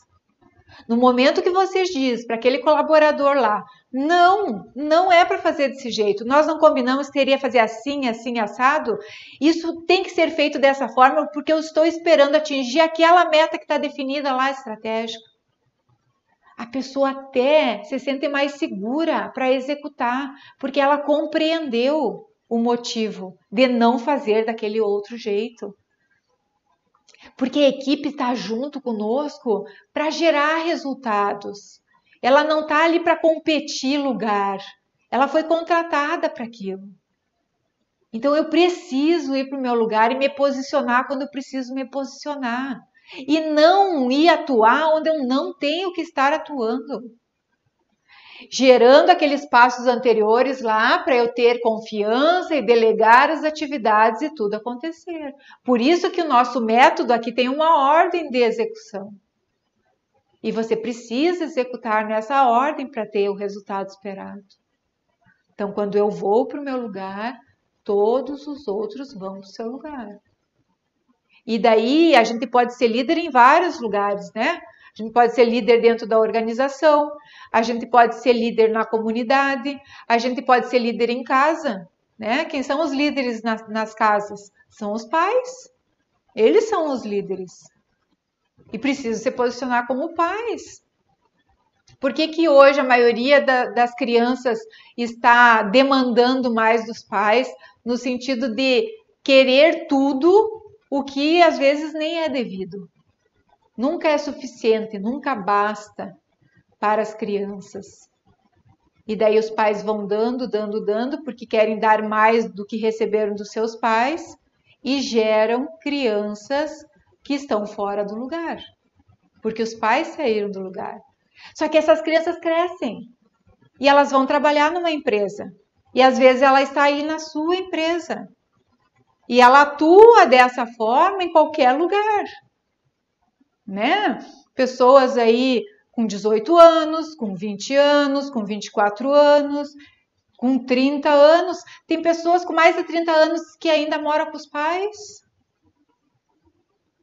No momento que vocês dizem para aquele colaborador lá, não, não é para fazer desse jeito, nós não combinamos teria fazer assim, assim, assado, isso tem que ser feito dessa forma porque eu estou esperando atingir aquela meta que está definida lá estratégica a pessoa até se sente mais segura para executar, porque ela compreendeu o motivo de não fazer daquele outro jeito. Porque a equipe está junto conosco para gerar resultados. Ela não está ali para competir lugar. Ela foi contratada para aquilo. Então eu preciso ir para o meu lugar e me posicionar quando eu preciso me posicionar e não ir atuar onde eu não tenho que estar atuando. Gerando aqueles passos anteriores lá para eu ter confiança e delegar as atividades e tudo acontecer. Por isso que o nosso método aqui tem uma ordem de execução. E você precisa executar nessa ordem para ter o resultado esperado. Então, quando eu vou para o meu lugar, todos os outros vão para o seu lugar. E daí a gente pode ser líder em vários lugares, né? A gente pode ser líder dentro da organização, a gente pode ser líder na comunidade, a gente pode ser líder em casa, né? Quem são os líderes nas, nas casas? São os pais. Eles são os líderes. E precisam se posicionar como pais. Por que, que hoje a maioria da, das crianças está demandando mais dos pais, no sentido de querer tudo o que às vezes nem é devido. Nunca é suficiente, nunca basta para as crianças. E daí os pais vão dando, dando, dando, porque querem dar mais do que receberam dos seus pais e geram crianças que estão fora do lugar, porque os pais saíram do lugar. Só que essas crianças crescem e elas vão trabalhar numa empresa. E às vezes ela está aí na sua empresa. E ela atua dessa forma em qualquer lugar, né? Pessoas aí com 18 anos, com 20 anos, com 24 anos, com 30 anos. Tem pessoas com mais de 30 anos que ainda moram com os pais.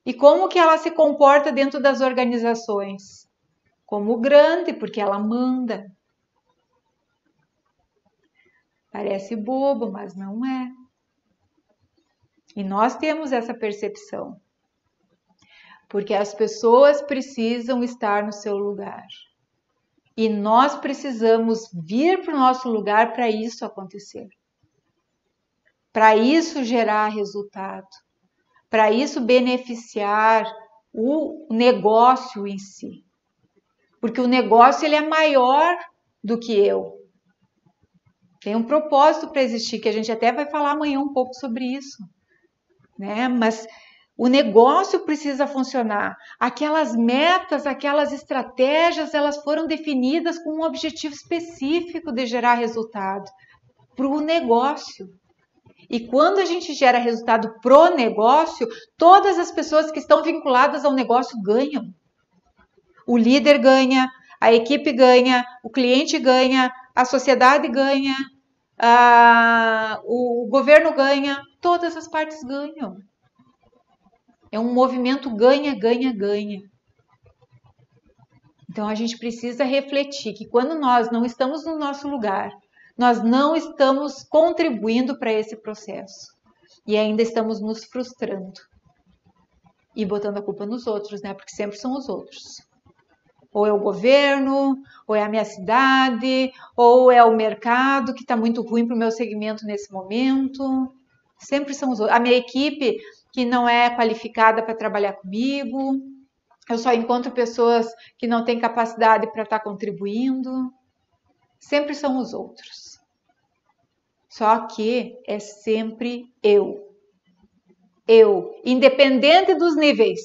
E como que ela se comporta dentro das organizações? Como grande, porque ela manda. Parece bobo, mas não é. E nós temos essa percepção. Porque as pessoas precisam estar no seu lugar. E nós precisamos vir para o nosso lugar para isso acontecer. Para isso gerar resultado. Para isso beneficiar o negócio em si. Porque o negócio ele é maior do que eu. Tem um propósito para existir, que a gente até vai falar amanhã um pouco sobre isso. Né? Mas o negócio precisa funcionar. Aquelas metas, aquelas estratégias, elas foram definidas com um objetivo específico de gerar resultado para o negócio. E quando a gente gera resultado pro negócio, todas as pessoas que estão vinculadas ao negócio ganham. O líder ganha, a equipe ganha, o cliente ganha, a sociedade ganha, a, o governo ganha, todas as partes ganham. É um movimento ganha, ganha, ganha. Então a gente precisa refletir que quando nós não estamos no nosso lugar, nós não estamos contribuindo para esse processo e ainda estamos nos frustrando e botando a culpa nos outros, né? Porque sempre são os outros. Ou é o governo, ou é a minha cidade, ou é o mercado que está muito ruim para o meu segmento nesse momento. Sempre são os outros. A minha equipe que não é qualificada para trabalhar comigo. Eu só encontro pessoas que não têm capacidade para estar tá contribuindo. Sempre são os outros. Só que é sempre eu. Eu, independente dos níveis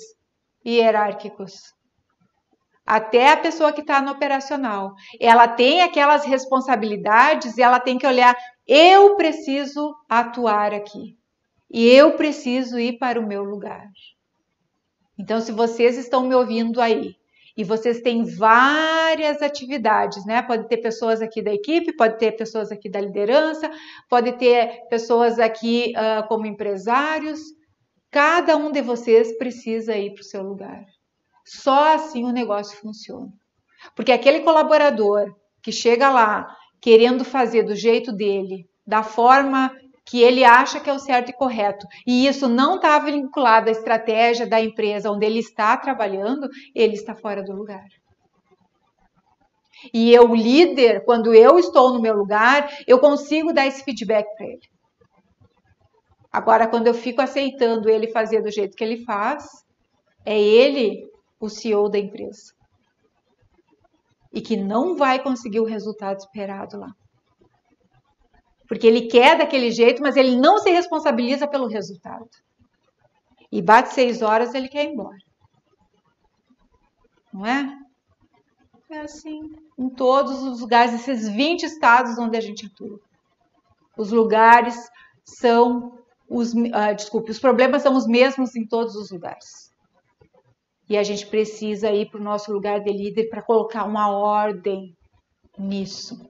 hierárquicos. Até a pessoa que está no operacional. Ela tem aquelas responsabilidades e ela tem que olhar: eu preciso atuar aqui e eu preciso ir para o meu lugar. Então, se vocês estão me ouvindo aí e vocês têm várias atividades, né? Pode ter pessoas aqui da equipe, pode ter pessoas aqui da liderança, pode ter pessoas aqui uh, como empresários. Cada um de vocês precisa ir para o seu lugar. Só assim o negócio funciona. Porque aquele colaborador que chega lá querendo fazer do jeito dele, da forma que ele acha que é o certo e correto, e isso não está vinculado à estratégia da empresa onde ele está trabalhando, ele está fora do lugar. E eu, líder, quando eu estou no meu lugar, eu consigo dar esse feedback para ele. Agora, quando eu fico aceitando ele fazer do jeito que ele faz, é ele o CEO da empresa. E que não vai conseguir o resultado esperado lá porque ele quer daquele jeito, mas ele não se responsabiliza pelo resultado. E bate seis horas, ele quer ir embora. Não é? É assim em todos os lugares, esses 20 estados onde a gente atua. Os lugares são os, uh, desculpe, os problemas são os mesmos em todos os lugares. E a gente precisa ir para o nosso lugar de líder para colocar uma ordem nisso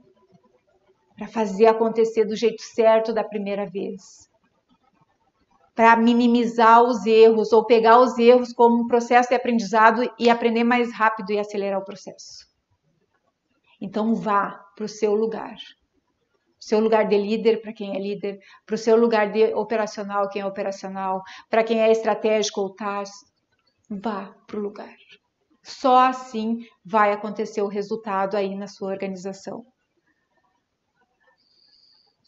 para fazer acontecer do jeito certo da primeira vez. Para minimizar os erros ou pegar os erros como um processo de aprendizado e aprender mais rápido e acelerar o processo. Então vá para o seu lugar. Seu lugar de líder para quem é líder, para o seu lugar de operacional, quem é operacional, para quem é estratégico ou TAS, vá para o lugar. Só assim vai acontecer o resultado aí na sua organização.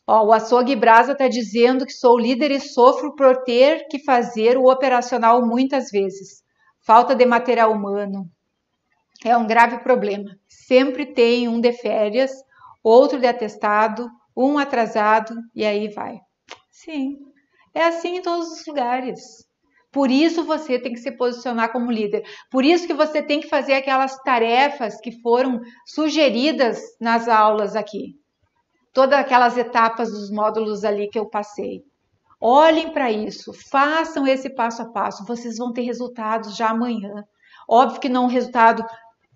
Ó, o Açougue Brasa está dizendo que sou líder e sofro por ter que fazer o operacional muitas vezes. Falta de material humano. É um grave problema. Sempre tem um de férias, outro de atestado, um atrasado e aí vai. Sim, é assim em todos os lugares. Por isso você tem que se posicionar como líder. Por isso que você tem que fazer aquelas tarefas que foram sugeridas nas aulas aqui todas aquelas etapas dos módulos ali que eu passei. Olhem para isso, façam esse passo a passo, vocês vão ter resultados já amanhã. Óbvio que não um resultado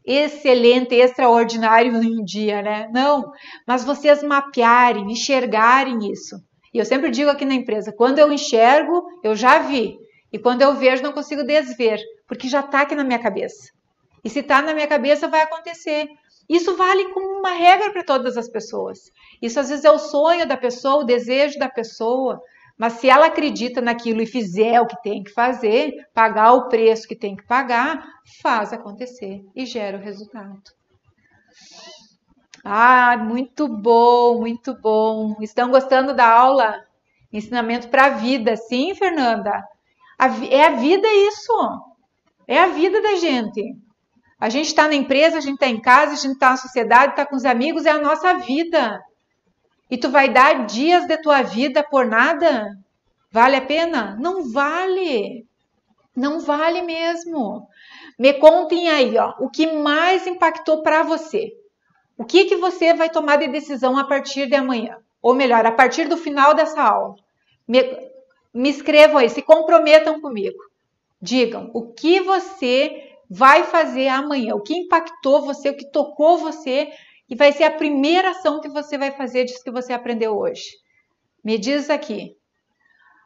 excelente, extraordinário em um dia, né? Não, mas vocês mapearem, enxergarem isso. E eu sempre digo aqui na empresa, quando eu enxergo, eu já vi. E quando eu vejo, não consigo desver, porque já está aqui na minha cabeça. E se está na minha cabeça, vai acontecer. Isso vale como uma regra para todas as pessoas. Isso às vezes é o sonho da pessoa, o desejo da pessoa, Mas se ela acredita naquilo e fizer o que tem que fazer, pagar o preço que tem que pagar, faz acontecer e gera o resultado. Ah, muito bom, muito bom. Estão gostando da aula? Ensinamento para a vida, sim, Fernanda? É a vida isso. É a vida da gente. A gente está na empresa, a gente está em casa, a gente está na sociedade, está com os amigos, é a nossa vida. E tu vai dar dias da tua vida por nada? Vale a pena? Não vale. Não vale mesmo. Me contem aí, ó, o que mais impactou para você. O que que você vai tomar de decisão a partir de amanhã? Ou melhor, a partir do final dessa aula. Me, me escrevam aí, se comprometam comigo. Digam o que você vai fazer amanhã, o que impactou você, o que tocou você e vai ser a primeira ação que você vai fazer disso que você aprendeu hoje. Me diz aqui.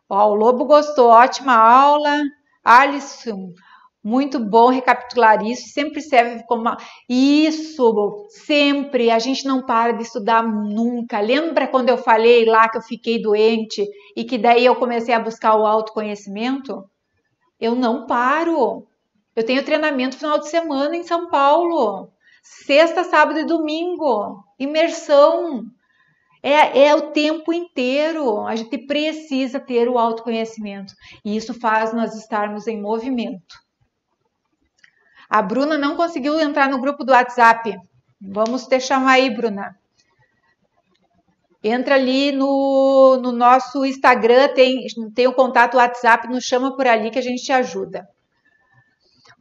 Ó, o Lobo gostou, ótima aula. Alisson, muito bom recapitular isso, sempre serve como uma... isso, sempre, a gente não para de estudar nunca. Lembra quando eu falei lá que eu fiquei doente e que daí eu comecei a buscar o autoconhecimento? Eu não paro. Eu tenho treinamento final de semana em São Paulo. Sexta, sábado e domingo. Imersão. É, é o tempo inteiro. A gente precisa ter o autoconhecimento. E isso faz nós estarmos em movimento. A Bruna não conseguiu entrar no grupo do WhatsApp. Vamos te chamar aí, Bruna. Entra ali no, no nosso Instagram, tem, tem o contato WhatsApp, nos chama por ali que a gente te ajuda.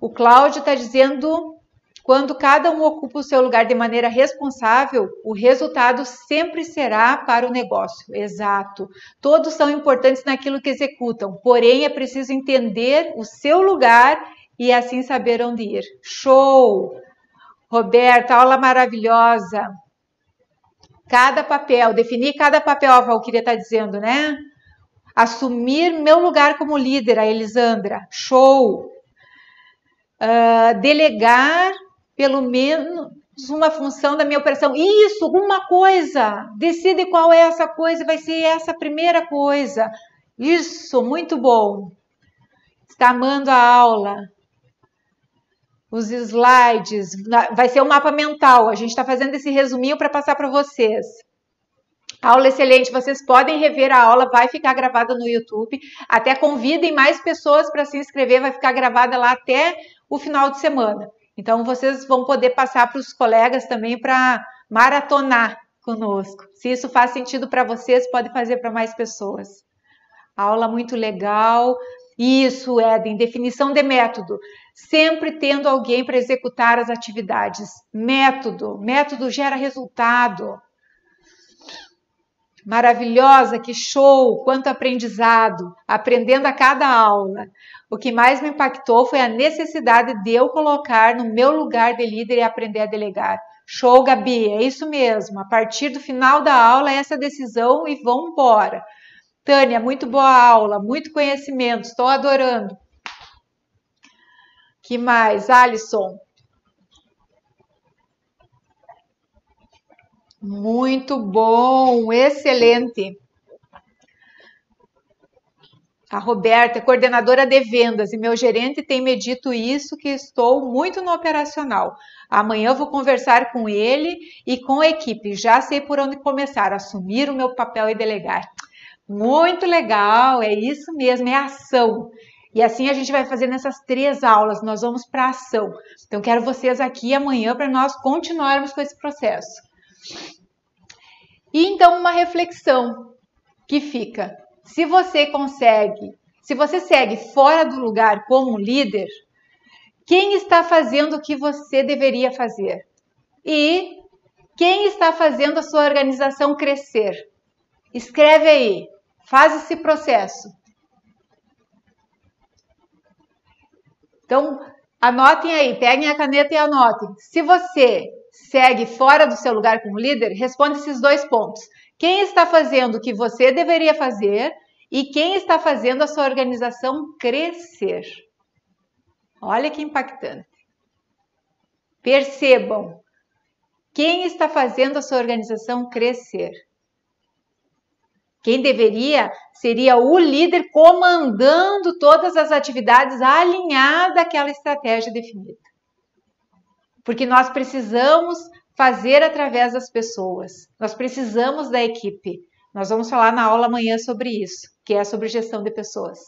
O Cláudio está dizendo quando cada um ocupa o seu lugar de maneira responsável, o resultado sempre será para o negócio. Exato. Todos são importantes naquilo que executam, porém é preciso entender o seu lugar e assim saber onde ir. Show! Roberta, aula maravilhosa. Cada papel, definir cada papel, a Valquíria está dizendo, né? Assumir meu lugar como líder, a Elisandra. Show! Uh, delegar pelo menos uma função da minha operação. Isso, alguma coisa. Decide qual é essa coisa, vai ser essa primeira coisa. Isso, muito bom. Está amando a aula. Os slides, vai ser um mapa mental. A gente está fazendo esse resuminho para passar para vocês. Aula excelente, vocês podem rever a aula, vai ficar gravada no YouTube. Até convidem mais pessoas para se inscrever, vai ficar gravada lá até o final de semana. Então, vocês vão poder passar para os colegas também para maratonar conosco. Se isso faz sentido para vocês, pode fazer para mais pessoas. Aula muito legal. Isso, Eden, definição de método. Sempre tendo alguém para executar as atividades. Método. Método gera resultado. Maravilhosa, que show, quanto aprendizado, aprendendo a cada aula. O que mais me impactou foi a necessidade de eu colocar no meu lugar de líder e aprender a delegar. Show, Gabi, é isso mesmo. A partir do final da aula, essa decisão e vamos embora. Tânia, muito boa aula, muito conhecimento, estou adorando. Que mais? Alisson. Muito bom, excelente. A Roberta é coordenadora de vendas e meu gerente tem me dito isso que estou muito no operacional. Amanhã vou conversar com ele e com a equipe. Já sei por onde começar, assumir o meu papel e delegar. Muito legal, é isso mesmo, é ação. E assim a gente vai fazer nessas três aulas, nós vamos para ação. Então quero vocês aqui amanhã para nós continuarmos com esse processo. E então uma reflexão que fica: se você consegue, se você segue fora do lugar como líder, quem está fazendo o que você deveria fazer? E quem está fazendo a sua organização crescer? Escreve aí, faz esse processo. Então, anotem aí, peguem a caneta e anotem. Se você segue fora do seu lugar como líder, responde esses dois pontos. Quem está fazendo o que você deveria fazer e quem está fazendo a sua organização crescer. Olha que impactante. Percebam quem está fazendo a sua organização crescer. Quem deveria seria o líder comandando todas as atividades alinhada àquela estratégia definida. Porque nós precisamos fazer através das pessoas. Nós precisamos da equipe. Nós vamos falar na aula amanhã sobre isso, que é sobre gestão de pessoas.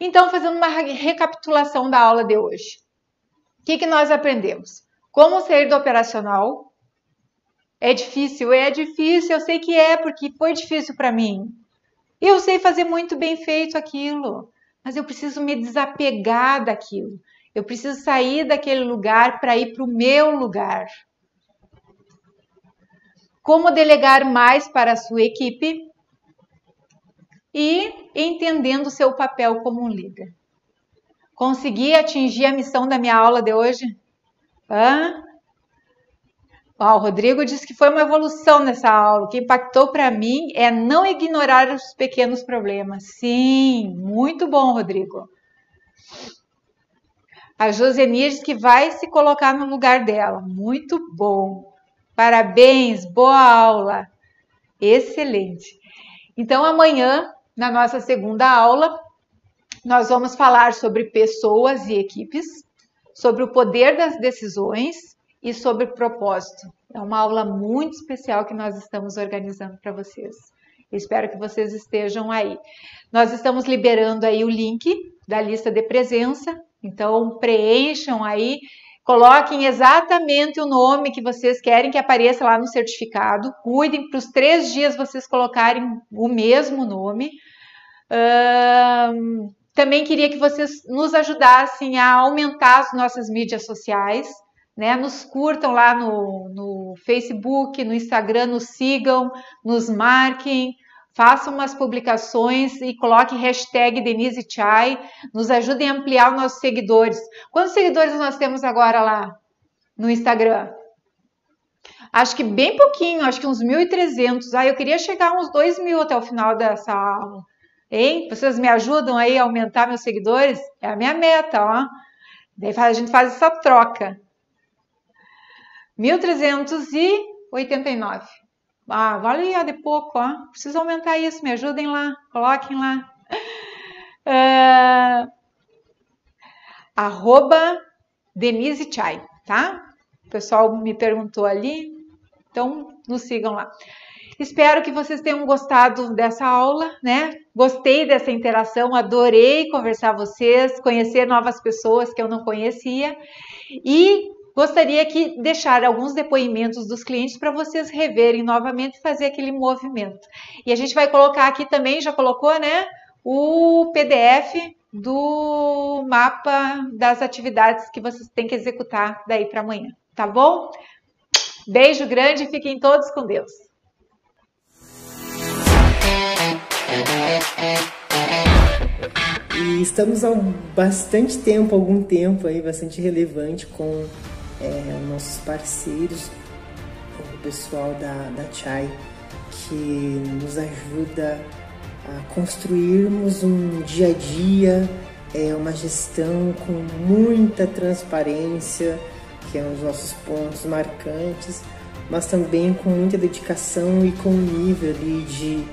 Então, fazendo uma recapitulação da aula de hoje. O que, que nós aprendemos? Como sair do operacional. É difícil, é difícil, eu sei que é, porque foi difícil para mim. Eu sei fazer muito bem feito aquilo, mas eu preciso me desapegar daquilo. Eu preciso sair daquele lugar para ir para o meu lugar. Como delegar mais para a sua equipe e entendendo o seu papel como um líder. Consegui atingir a missão da minha aula de hoje? Hã? O Rodrigo disse que foi uma evolução nessa aula. O que impactou para mim é não ignorar os pequenos problemas. Sim, muito bom, Rodrigo. A Joseni diz que vai se colocar no lugar dela. Muito bom. Parabéns, boa aula. Excelente. Então, amanhã, na nossa segunda aula, nós vamos falar sobre pessoas e equipes, sobre o poder das decisões e sobre propósito. É uma aula muito especial que nós estamos organizando para vocês. Espero que vocês estejam aí. Nós estamos liberando aí o link da lista de presença então, preencham aí, coloquem exatamente o nome que vocês querem que apareça lá no certificado. Cuidem para os três dias vocês colocarem o mesmo nome. Um, também queria que vocês nos ajudassem a aumentar as nossas mídias sociais. Né, nos curtam lá no, no Facebook, no Instagram, nos sigam, nos marquem, façam umas publicações e coloque hashtag Denise Chai, nos ajudem a ampliar os nossos seguidores. Quantos seguidores nós temos agora lá no Instagram? Acho que bem pouquinho, acho que uns 1.300. Ah, eu queria chegar a uns 2 mil até o final dessa aula. Hein? Vocês me ajudam aí a aumentar meus seguidores? É a minha meta, ó. Daí a gente faz essa troca. 1.389. Ah, vale de pouco, ó. Preciso aumentar isso, me ajudem lá, coloquem lá. Uh, arroba Denise Chai, tá? O pessoal me perguntou ali, então nos sigam lá. Espero que vocês tenham gostado dessa aula, né? Gostei dessa interação, adorei conversar com vocês, conhecer novas pessoas que eu não conhecia e Gostaria que deixar alguns depoimentos dos clientes para vocês reverem novamente e fazer aquele movimento. E a gente vai colocar aqui também, já colocou, né? O PDF do mapa das atividades que vocês têm que executar daí para amanhã, tá bom? Beijo grande e fiquem todos com Deus. E estamos há bastante tempo, algum tempo aí, bastante relevante com é, nossos parceiros, o pessoal da, da Chai, que nos ajuda a construirmos um dia a dia, é, uma gestão com muita transparência, que é um dos nossos pontos marcantes, mas também com muita dedicação e com um nível ali de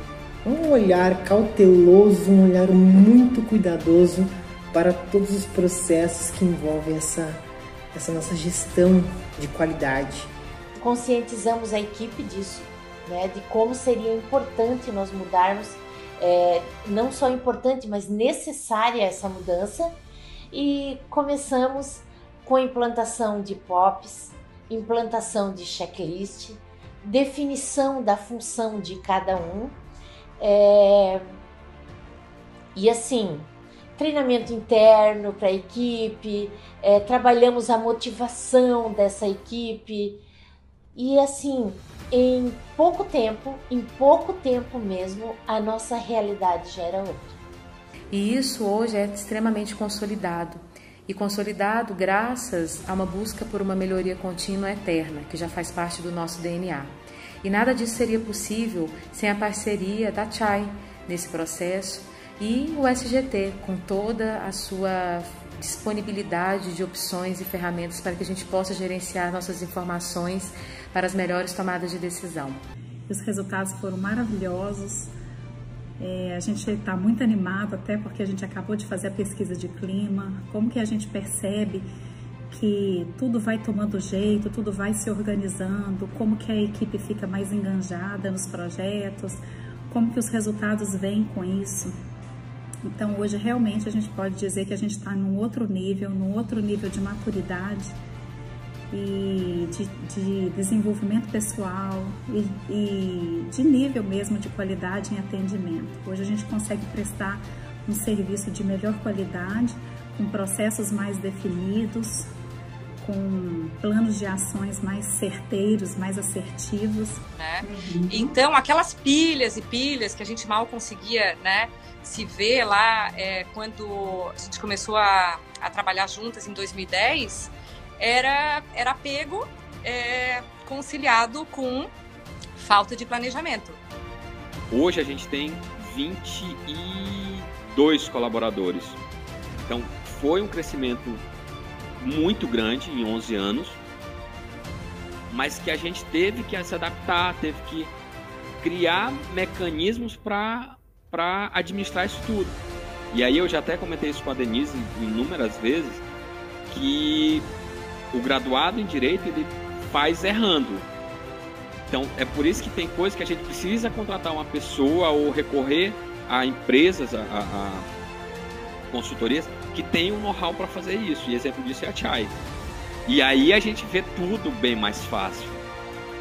um olhar cauteloso, um olhar muito cuidadoso para todos os processos que envolvem essa essa nossa gestão de qualidade. Conscientizamos a equipe disso, né, de como seria importante nós mudarmos, é, não só importante, mas necessária essa mudança, e começamos com a implantação de POPs, implantação de checklist, definição da função de cada um, é, e assim, treinamento interno para a equipe, é, trabalhamos a motivação dessa equipe e assim, em pouco tempo, em pouco tempo mesmo, a nossa realidade já era outra. E isso hoje é extremamente consolidado. E consolidado graças a uma busca por uma melhoria contínua eterna, que já faz parte do nosso DNA. E nada disso seria possível sem a parceria da Chai nesse processo e o SGT, com toda a sua disponibilidade de opções e ferramentas para que a gente possa gerenciar nossas informações para as melhores tomadas de decisão. os resultados foram maravilhosos. É, a gente está muito animado até porque a gente acabou de fazer a pesquisa de clima, como que a gente percebe que tudo vai tomando jeito, tudo vai se organizando, como que a equipe fica mais enganjada nos projetos, como que os resultados vêm com isso. Então hoje realmente a gente pode dizer que a gente está num outro nível, num outro nível de maturidade e de, de desenvolvimento pessoal e, e de nível mesmo de qualidade em atendimento. Hoje a gente consegue prestar um serviço de melhor qualidade, com processos mais definidos, com planos de ações mais certeiros, mais assertivos. Né? Uhum. Então, aquelas pilhas e pilhas que a gente mal conseguia né, se ver lá é, quando a gente começou a, a trabalhar juntas em 2010, era, era apego é, conciliado com falta de planejamento. Hoje a gente tem 22 colaboradores. Então foi um crescimento muito grande em 11 anos, mas que a gente teve que se adaptar, teve que criar mecanismos para administrar isso tudo. E aí eu já até comentei isso com a Denise inúmeras vezes, que o graduado em direito ele faz errando. Então é por isso que tem coisas que a gente precisa contratar uma pessoa ou recorrer a empresas, a, a, a consultorias que tem um know-how para fazer isso. E exemplo disso é a Chai. E aí a gente vê tudo bem mais fácil.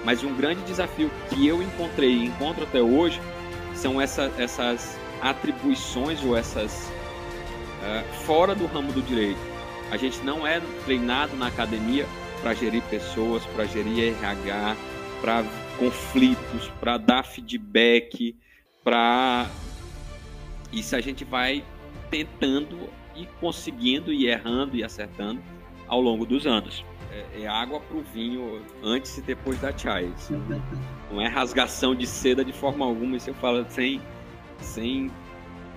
Mas um grande desafio que eu encontrei e encontro até hoje são essa, essas atribuições ou essas uh, fora do ramo do direito a gente não é treinado na academia para gerir pessoas, para gerir RH, para conflitos, para dar feedback, para isso a gente vai tentando e conseguindo e errando e acertando ao longo dos anos. É, é água para o vinho antes e depois da chai. Não é rasgação de seda de forma alguma. Isso eu falo sem, sem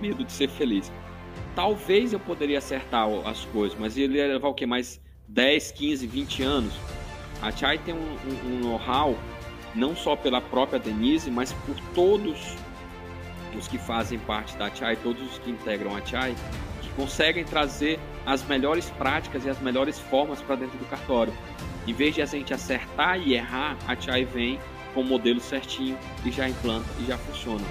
medo de ser feliz talvez eu poderia acertar as coisas, mas ele ia levar o que? Mais 10, 15, 20 anos. A Chai tem um, um, um know-how, não só pela própria Denise, mas por todos os que fazem parte da Chai, todos os que integram a Chai, conseguem trazer as melhores práticas e as melhores formas para dentro do cartório. Em vez de a gente acertar e errar, a Chai vem com o modelo certinho e já implanta e já funciona.